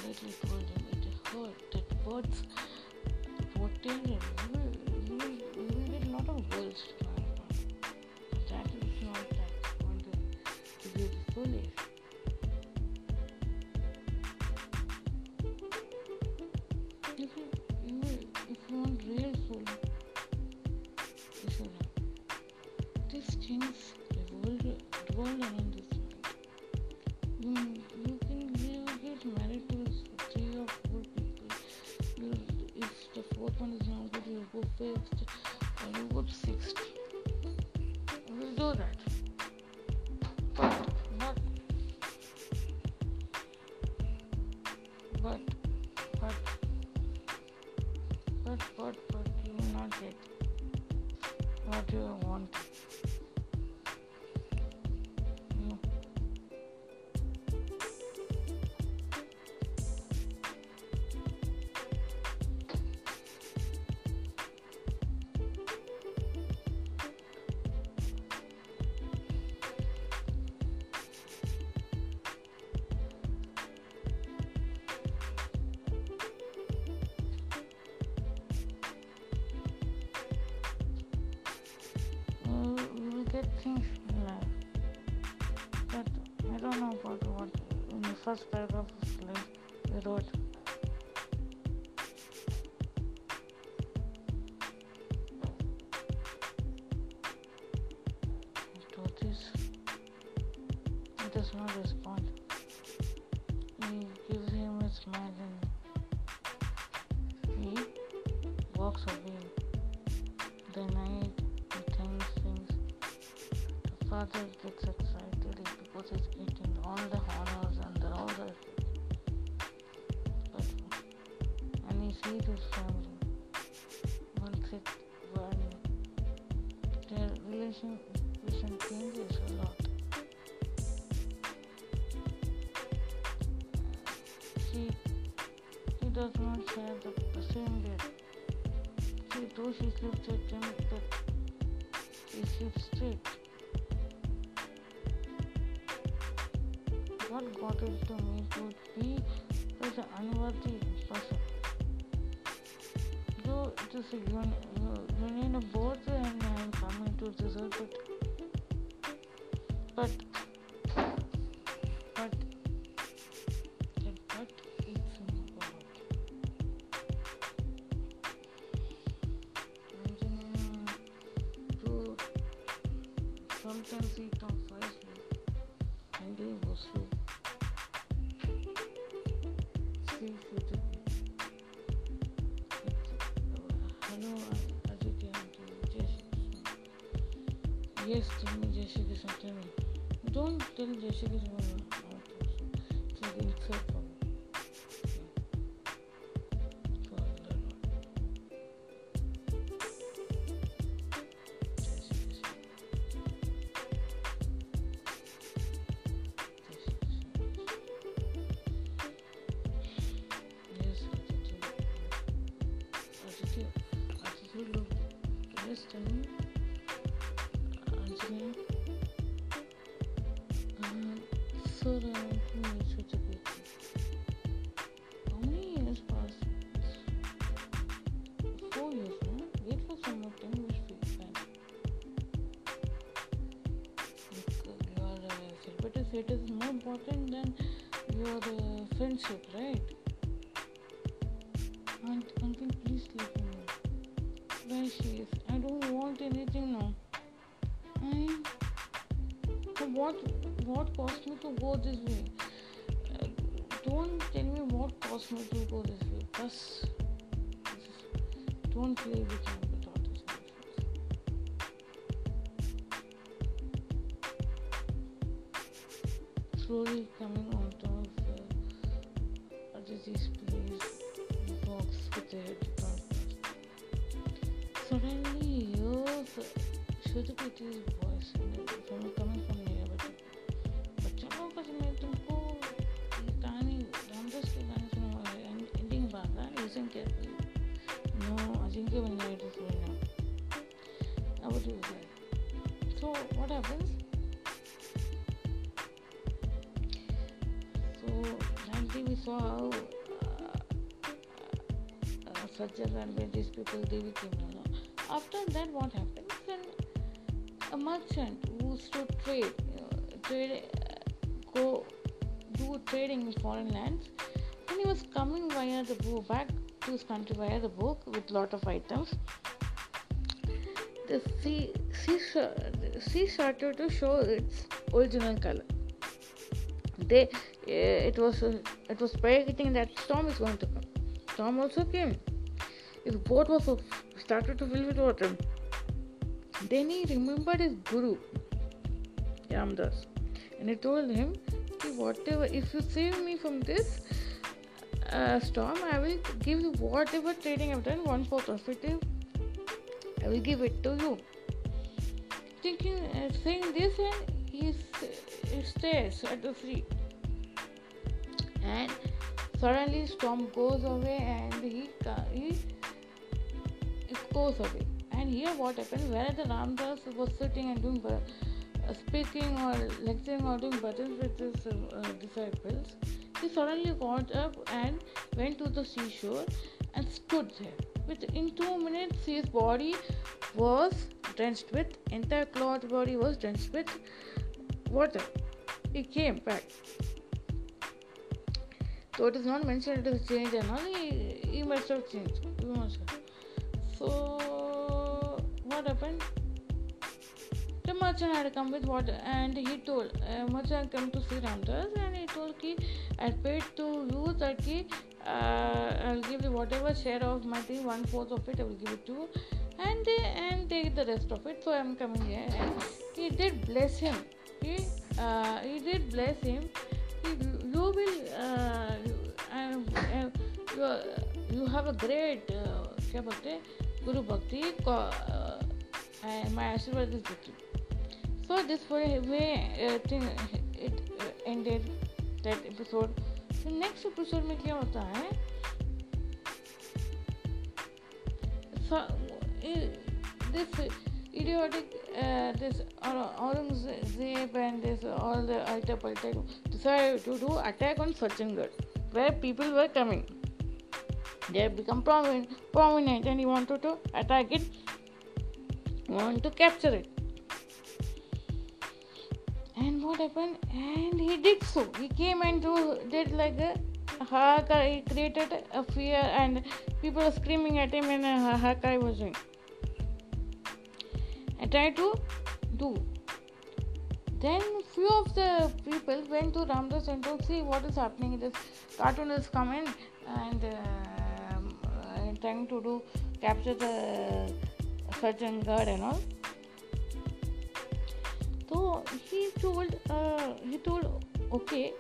little problem. It hurt. It hurts. Fourteen years. You will, you will get a lot to. That is not that. To be things in life I don't know about what in the first paragraph of slide we wrote Bruce refused to attempt the escape straight. What got into me would be such an unworthy person. Though it is a union, union of both and I am coming to result, but, but Shri Krishna. It's like insult status is more important than your uh, friendship, right? Aunt, uncle, please let me know where she is. I don't want anything now. I. So what? What caused me to go this way? Uh, don't tell me what caused me to go this way. Just, just don't play with my uh, and these people. After that, what happened? Then a merchant who to trade, know, trade, uh, go do trading in foreign lands, and he was coming via the boat back to his country via the boat with lot of items. The sea, sea, sea started to show its original color. They, uh, it was, uh, it was predicting that storm is going to come. Storm also came. His boat was started to fill with water. Then he remembered his guru, Ramdas, and he told him, "Ki whatever, if you save me from this uh, storm, I will give you whatever trading I've done, one fourth of it, I will give it to you. Thinking, uh, saying this, and he, he stares at the sea. And suddenly, storm goes away, and he he goes away. And here, what happened? Where the Ramdas was sitting and doing, uh, speaking or lecturing or doing bhajans with his uh, uh, disciples, he suddenly got up and went to the seashore and stood there. Within two minutes, his body was drenched with entire cloth body was drenched with water. He came back. So it is not mentioned it is changed and all. He, he must have changed. So what happened? The merchant had come with water and he told uh, merchant come to see Ramdas and he told ki I paid to you that ki uh, I'll give you whatever share of my thing one fourth of it I will give it to you and and take the rest of it. So I'm coming here. And he did bless him. He uh, he did bless him. He, you will uh, you, uh, you have a great uh, हैं गुरु भक्ति my आशीर्वाद is you so this way, uh, thing it uh, ended that episode so next episode में क्या होता है uh, this idiotic uh, this Aurangzeb and this all the Alta Palta decided to do attack on Sachingarh, where people were coming. They become prominent, prominent, and he wanted to attack it, want to capture it. And what happened? And he did so. He came and do, did like a Hakai. He created a fear, and people screaming at him, and Hakai was doing. I tried to do. Then few of the people went to Ramdas and to see what is happening. This cartoon is coming and uh, trying to do capture the Sachingarh and all. So he told uh, he told okay,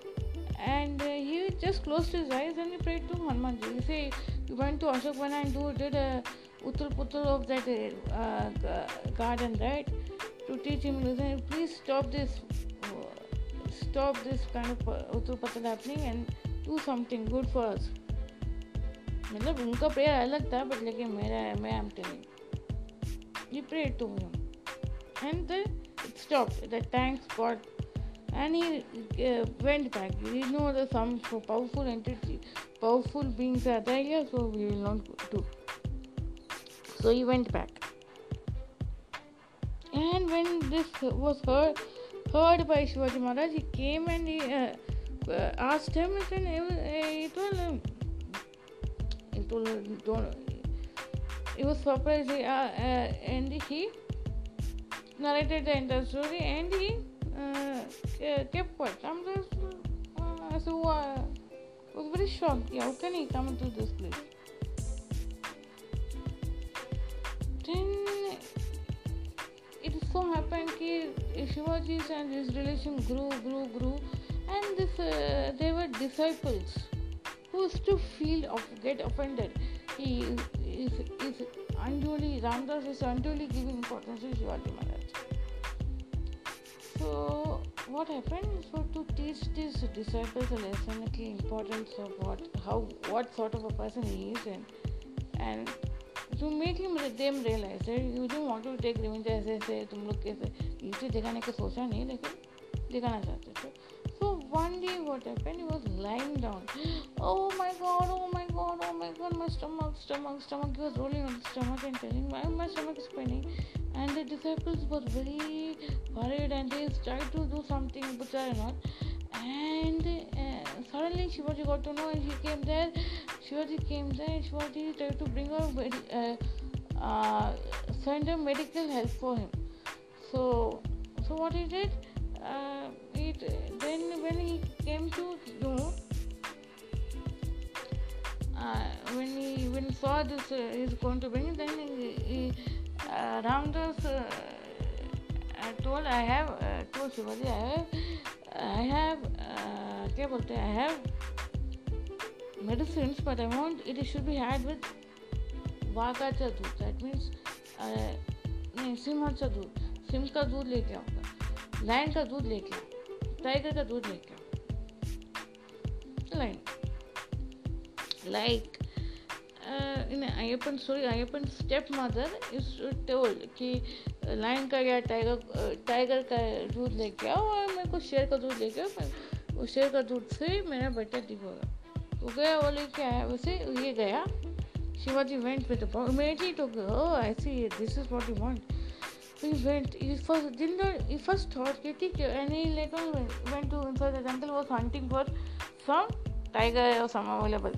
and uh, he just closed his eyes and he prayed to Hanumanji. He say he went to Ashokvana and do did a utul putul of that uh, garden, right? To teach him, listen, please stop this, stop this kind of utul putul happening and do something good for us. मतलब उनका prayer अलग था but लेकिन मेरा है, मैं am telling ये prayer to हूँ and the it stop the thanks God and he went back you know the some so powerful entity powerful beings आता है so we will not to so he went back and when this was heard heard by Shivaji Maharaj he came and asked him it was told him, don't, he was surprised uh, uh, and he narrated the entire story and he uh, kept quiet. I'm just, uh, so, uh, was very shocked. Yeah, how can he come to this place? then it so happened that Shivaji's and his relation grew, grew, grew, and this uh, they were disciples who used to feel of get offended. He is, is unduly Ramdas is unduly giving importance to Shivaji Maharaj. So what happened? So to teach these disciples a lesson, the importance of what, how, what sort of a person he is, and and to make him them realize that you don't want to take revenge ऐसे ऐसे तुम लोग कैसे इसे दिखाने का सोचा नहीं लेकिन दिखाना चाहते थे one day what happened he was lying down. Oh my god oh my god oh my god my stomach stomach stomach. He was rolling on the stomach and telling my, my stomach is paining. And the disciples were very worried and they tried to do something but they are not. And uh, suddenly Shivaji got to know and he came there. Shivaji came there. And Shivaji tried to bring her uh, uh, send her medical help for him. So so what he did uh, it, then when he came to know uh, when he when he saw this uh, to bring then he, he uh, Ramdas uh, told I have uh, told Shivaji I have I have क्या बोलते हैं I have medicines but I want it should be had with वाघाचा दूध that means नहीं सिंहाचा दूध सिंह का दूध लेके आऊँगा लाइन का दूध लेके टाइगर का दूध लेके lion. like uh, in Ayappan story, Ayappan's stepmother is कि लाइन का या टाइगर टाइगर का दूध लेके आओ और मेरे को शेर का दूध लेके आओ। उस शेर का दूध से मेरा बेटा ठीक होगा वो गया वो लेके आया वैसे ये गया। Shivaji went with immediately took oh I see this is what you want so he went he first didn't know he first thought ठीक है and he later on went to inside the jungle was hunting for some tiger or some available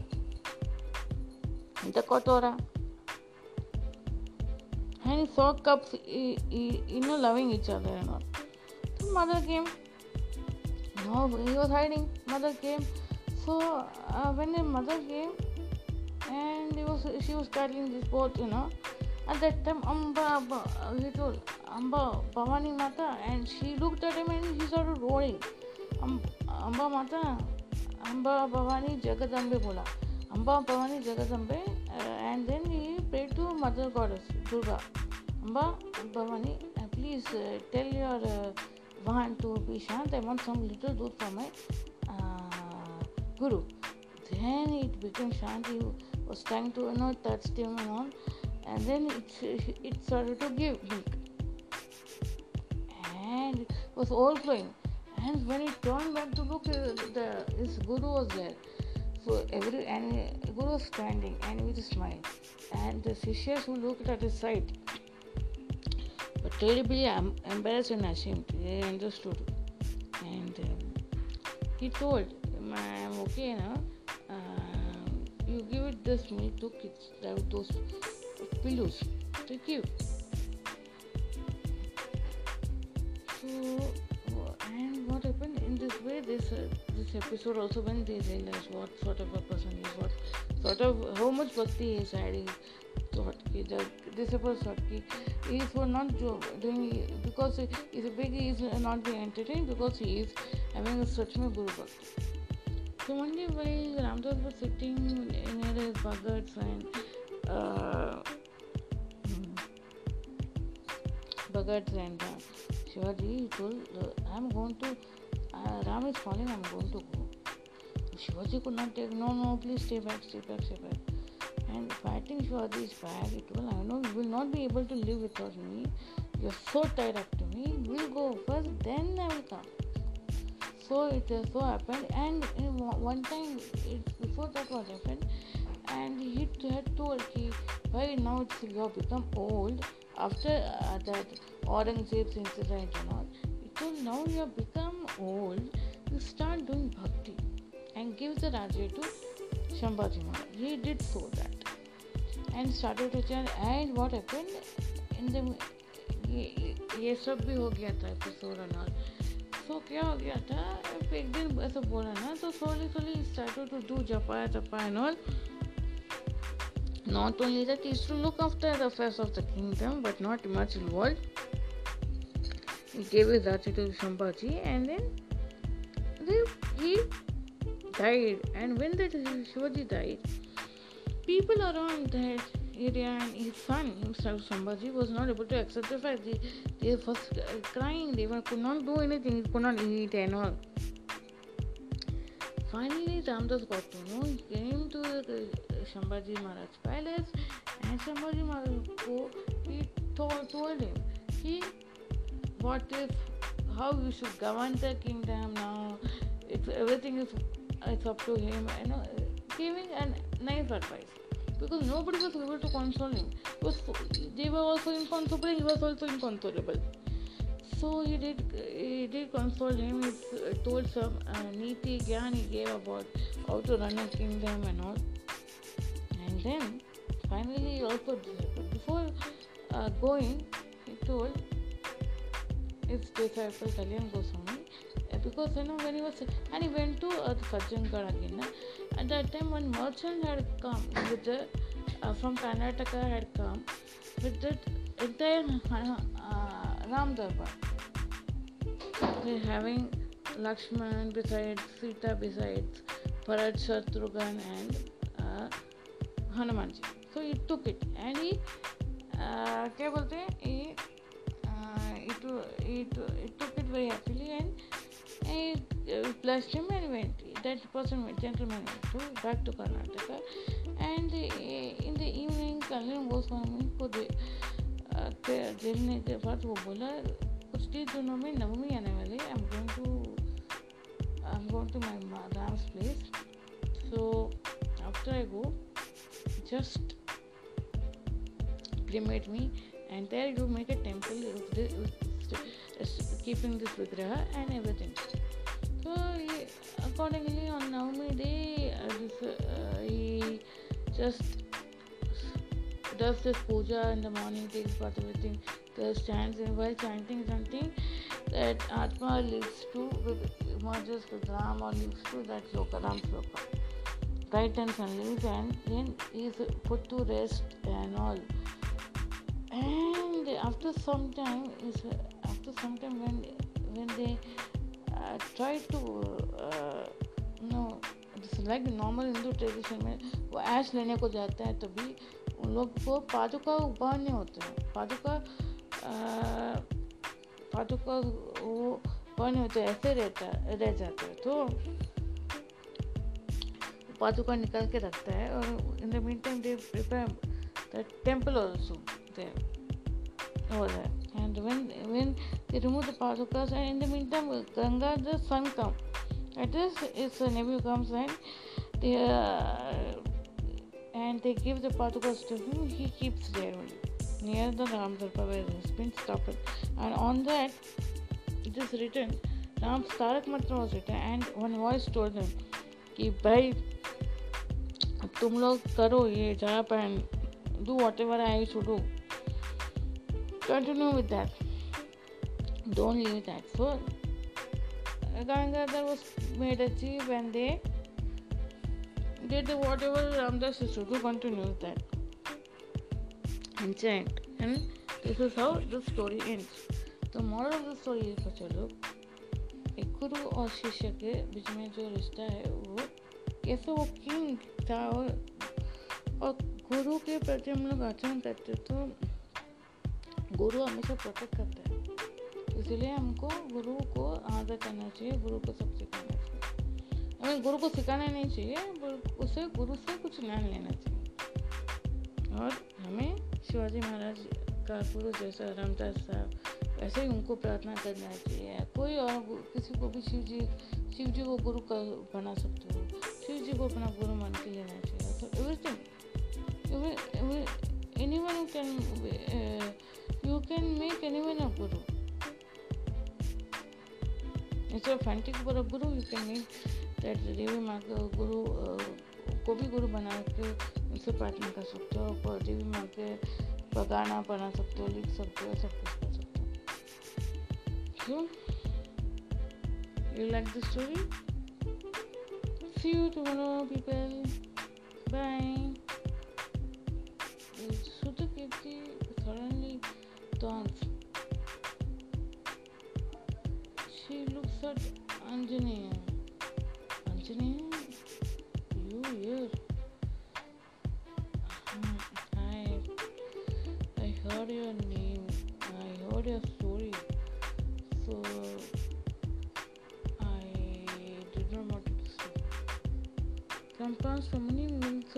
the kotora and he saw cubs you know loving each other and all so mother came no he was hiding mother came so uh, when the mother came and he was she was carrying this boat you know at that time amba, he told amba bhavani mata and she looked at him and she started roaring amba mata amba bhavani jagadambe bola amba bhavani jagadambe uh, and then he prayed to mother goddess durga Amba, Bhavani, uh, please uh, tell your uh, Vahan to be shant. I want some little doodh for my uh, Guru. Then it became shant. He was trying to you know touch him and all, and then it it started to give and it was overflowing. And when he turned back to look, uh, the his guru was there. So every and guru was standing and with a smile, and the sishyas who looked at his side were terribly embarrassed and ashamed. They understood, and um, he told, "I'm okay now. Uh, you give it this milk to kids. Those pillows. Thank you." So and what happened in this way this uh, this episode also when they realize what sort of a person is what sort of how much bhakti he is hiding thought ki the disciple thought ki he is for not doing because he is a big is not being entertained because he is having a a guru bhakti so one day while Ramdas was sitting near his bhagats and uh, bhagats and uh, Shivaji told, I'm going to, uh, Ram is calling, I'm going to go. Shivaji could not take, no, no, please stay back, stay back, stay back. And fighting Shivaji is bad. He I know you will not be able to live without me. You're so tied up to me. We'll go first, then I will come. So it uh, so happened, and one time, it, before that was happened, and he had told, he, why now it's you have become old after uh, that Aurangzeb's incident and all, he told now you have become old, you start doing bhakti and give the Rajya to Shambhaji Maharaj. He did so that and started to chant. And what happened in the ये सब भी हो गया था episode and all so क्या हो गया था एक दिन ऐसा बोला ना तो slowly slowly started to do japa japa and all not only that, he used to look after the affairs of the kingdom, but not much involved. He gave his Raji to Shambhaji, and then they, he died. And when the Shivaji died, people around that area and his son himself, Shambhaji, was not able to accept the fact. They, they were crying, they were, could not do anything, he could not eat and all. Finally, Ramdas got to know. He came to Shambhaji Maharaj palace and Shambhaji Maharaj go, he told, told him, he, what if, how you should govern the kingdom now, it's, everything is it's up to him, you know, giving a nice advice. Because nobody was able to console him. Was, they were also inconsolable, he was also inconsolable. So he did he did console him. He told some uh, niti gyan he gave about how to run a kingdom and all And then finally also before uh, going he told his disciple Kalyan Goswami uh, because you know when he was and he went to uh, Sajjangad again uh, at that time one merchant had come with the uh, from Karnataka had come with that entire uh, Ram Darbar they're having Lakshman besides Sita besides Bharat Shatrughan and Hanuman ji so he took it and he क्या बोलते हैं ये it took it very happily and I blessed him and went. That person went, gentleman went to back to Karnataka. And in the evening, Kalyan Goswami फिर जलने के बाद वो बोला, कुछ ही दिनों में नवमी आने वाली I am going to I am going to my mother's place so after I go just permit me and there you make a temple keeping this विग्रह and everything so accordingly on Navami day just does this puja in the morning takes bath everything does chants and while chanting something that Atma leads to with emerges with Ram or leads to that sloka Ram sloka guidance and leaves and then is put to rest and all and after some time is after some time when when they uh, try to uh, you know like normal Hindu tradition में वो ऐश लेने को जाते हैं तभी उन लोग को पादुका उबालने होते हैं। पादुका पादुका वो उबालने होते ऐसे रहता, रह जाते हैं। तो पादुका निकल के रखता है और in the mean time they prepare the temple also they and when when they remove the पादुका and in the mean time Ganga the sun come at this it's navy comes and and they give the particles to him. He keeps there only near the Ramdharpa where the spin stopped. And on that, it is written Ram Tarak Mantra was written, and one voice told them, Bhai, tum log karo ye jap and do whatever I used to do. Continue with that. Don't leave that. So, that was made a chief and they did whatever Ramdas is to do continue with that. Chant and this is how the story ends. The moral of the story is चलो एक गुरु और शिष्य के बीच में जो रिश्ता है वो कैसे वो किंग था और और गुरु के प्रति हम लोग आचरण करते तो गुरु हमेशा प्रोटेक्ट करता है। इसलिए हमको गुरु को आदर करना चाहिए गुरु को सब सिखाना चाहिए। हमें गुरु को सिखाना नहीं चाहिए उसे, गुरु से कुछ ज्ञान लेना चाहिए। और हमें शिवाजी महाराज का, गुरु जैसा रामदास साहब, ऐसे ही उनको प्रार्थना करना चाहिए। कोई और किसी को भी शिव जी शिव जी को गुरु का बना सकते हो। शिव जी को अपना गुरु मान के लेना चाहिए। तो everything anyone can you can make anyone a guru fanatic for a Guru you can make देवी माँ के गुरु को भी गुरु बना के उनसे प्रार्थना कर सकते हो, और देवी माँ के बगाना बना सकते हो, लिख सकते हो, सब कुछ कर सकते हो क्यों you like the story see you tomorrow people by Sutu Kirti currently dance. She looks at Anjaneya. Heard your name I heard your story so I did not want to stop. From past so many minutes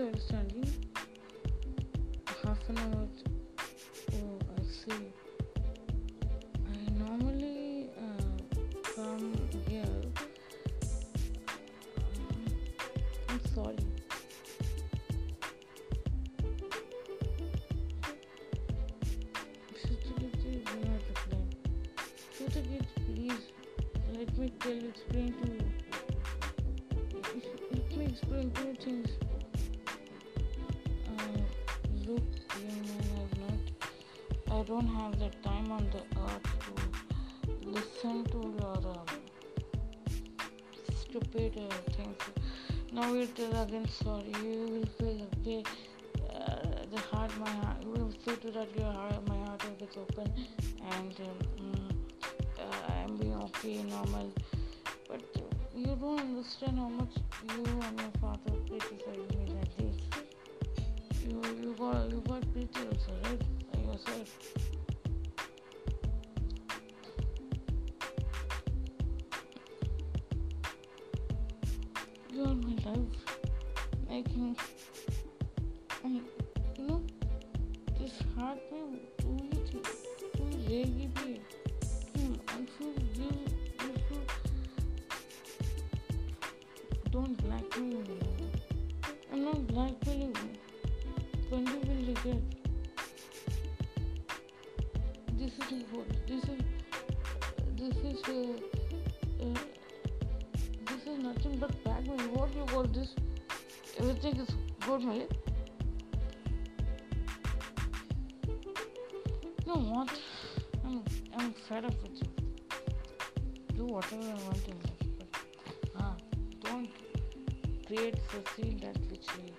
Again sorry. You will feel okay. Uh, the heart, my heart. You will feel to that your heart, my heart get open and. Um, uh I'm being okay, normal. But you don't understand how much good, You know what? I'm I'm fed up with you. Do whatever I want in life, but ah, don't create the scene that which we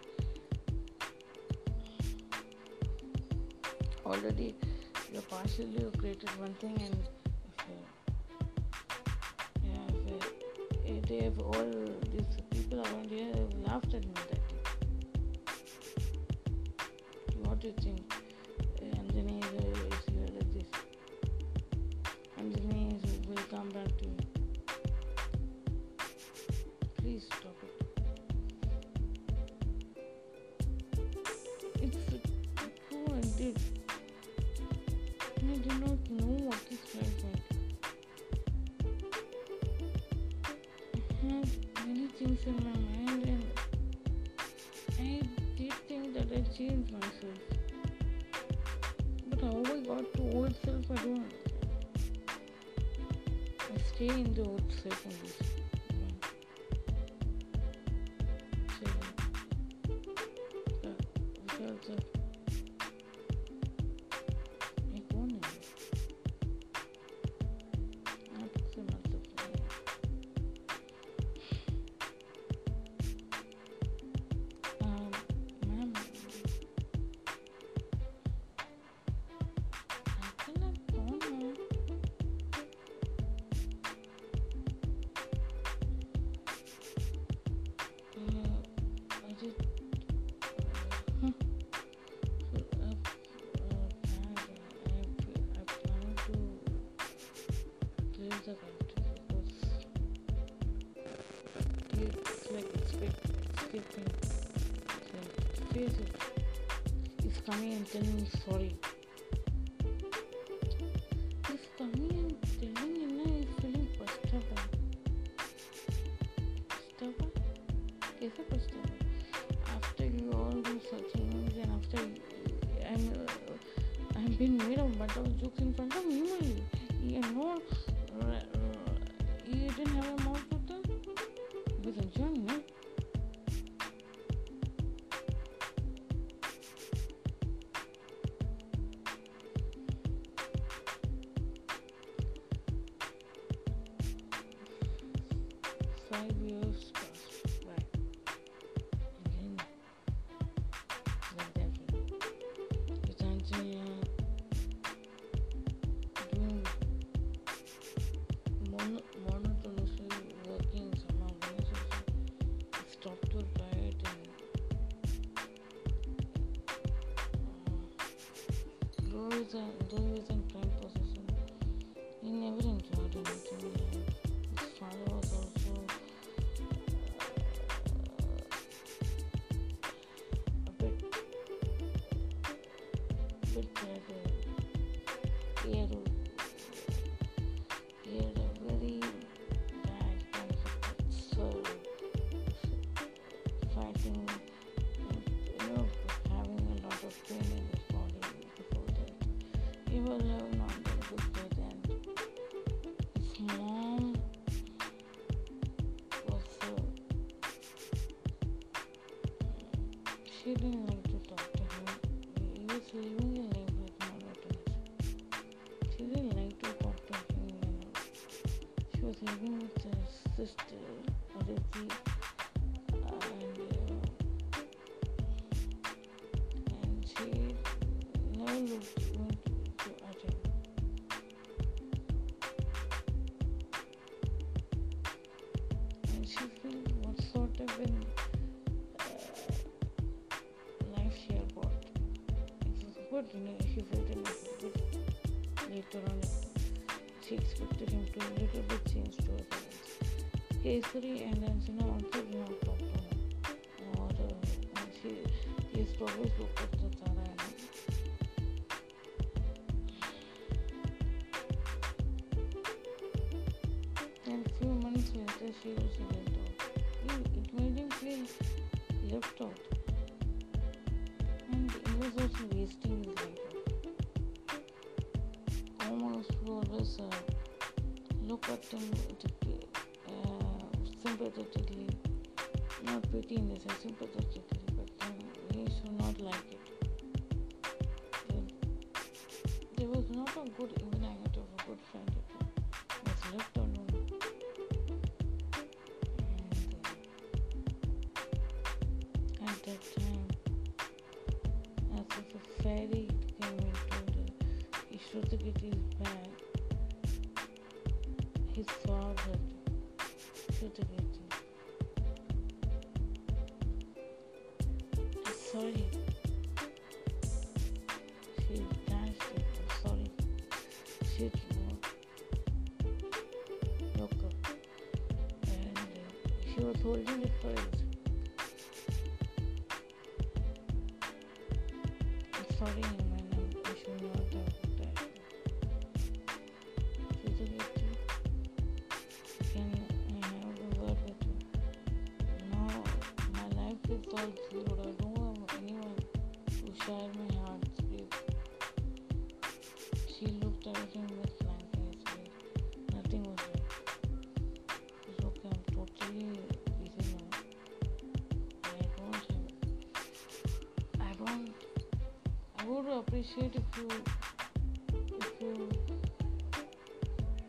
already you partially you created one thing and uh, yeah, uh, they have all change myself. But how I got to old self, I don't know. I stay in the old self only. everything. So seriously, he's coming and telling me sorry. He's coming and telling me now he's feeling frustrated. Stubborn? कैसे frustrated? After you all do such things and after I'm uh, I'm being made of butt of jokes in front of you, you know, you didn't have a mouth to tell. Because you're 对啊我都是在 sister, Aditi, and uh, and she never looked went to Ajay. And she felt what sort of an uh, life she had got. It good, you know, she felt it was good. Later on, she expected him to a little bit change to her parents. Kesari and Anjana also not she to always and few months later, she also went out. It made him feel left out. And he was also wasting his life. Almost always uh, look at him sympathetically, not pity in the sense sympathetically, but he should not like it. There- There was not a good, even I had of a good friend holding it for his I'm sorry, man. I should have that. Can I have a word with you? No, my life is all zero. would appreciate if you if you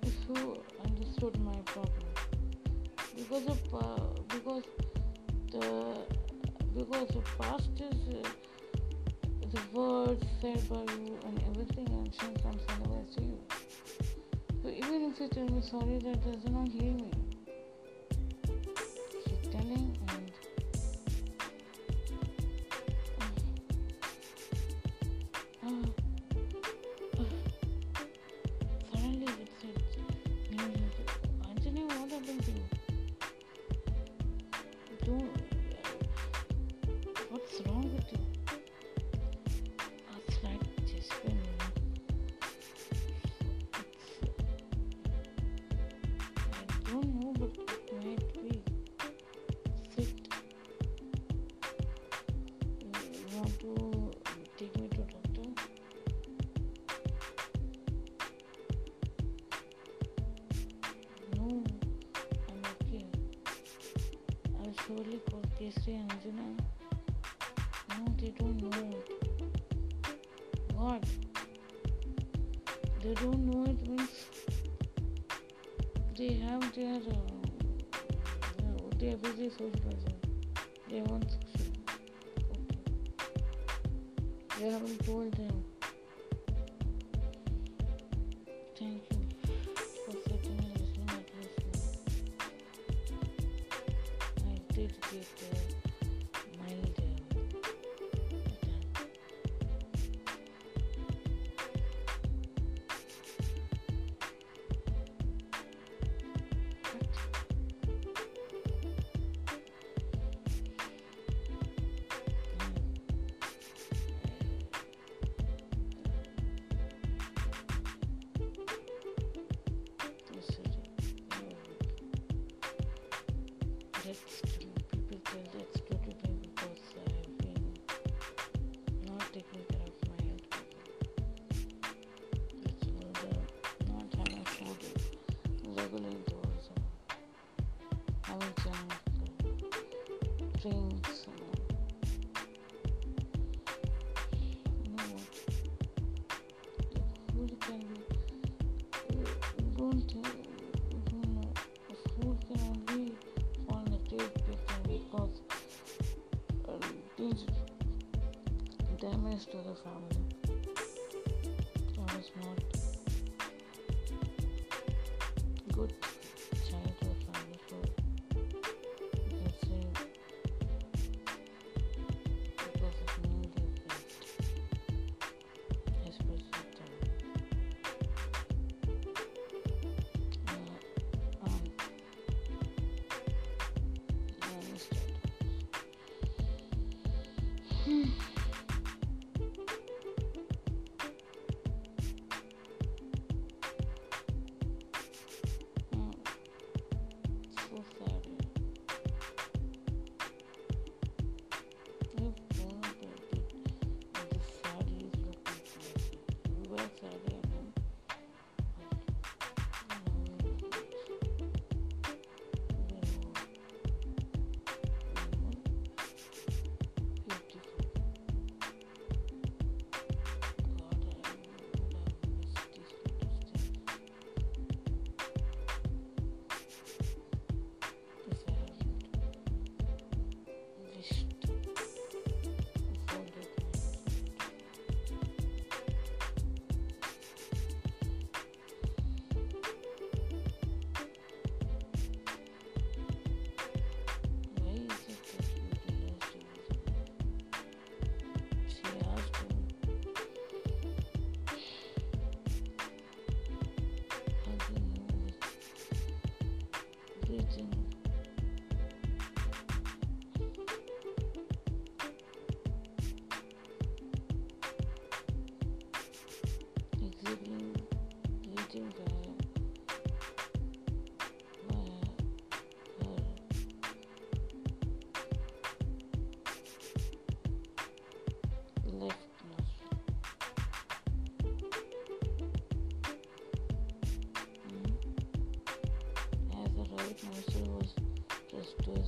if you understood my problem because of uh, because the because the past is uh, the words said by you and everything action comes otherwise to you. So even if you tell me sorry, that does not heal me. surely Pakistanis, you know. No, they don't know it. What? They don't know it means they have their, uh, their, they are busy socializing. They want to. Okay. They haven't told them. I was just doing.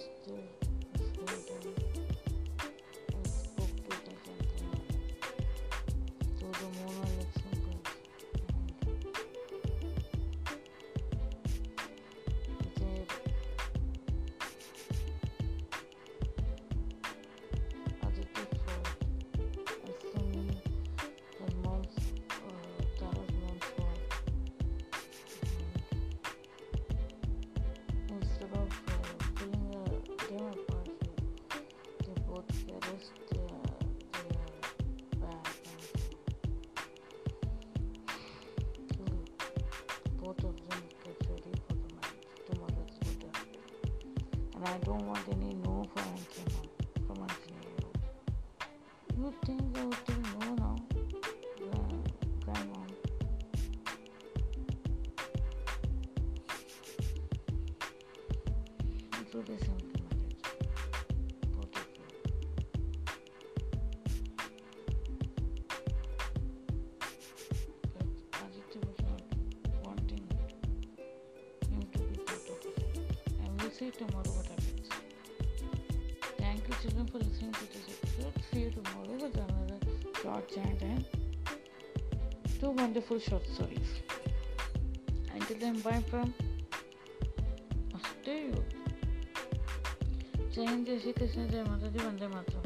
still I don't want any no for him. two wonderful short stories. Until then, bye from Astero. Jai Hind, Jai Shri Krishna, Jai Mataji, Vande Mataram.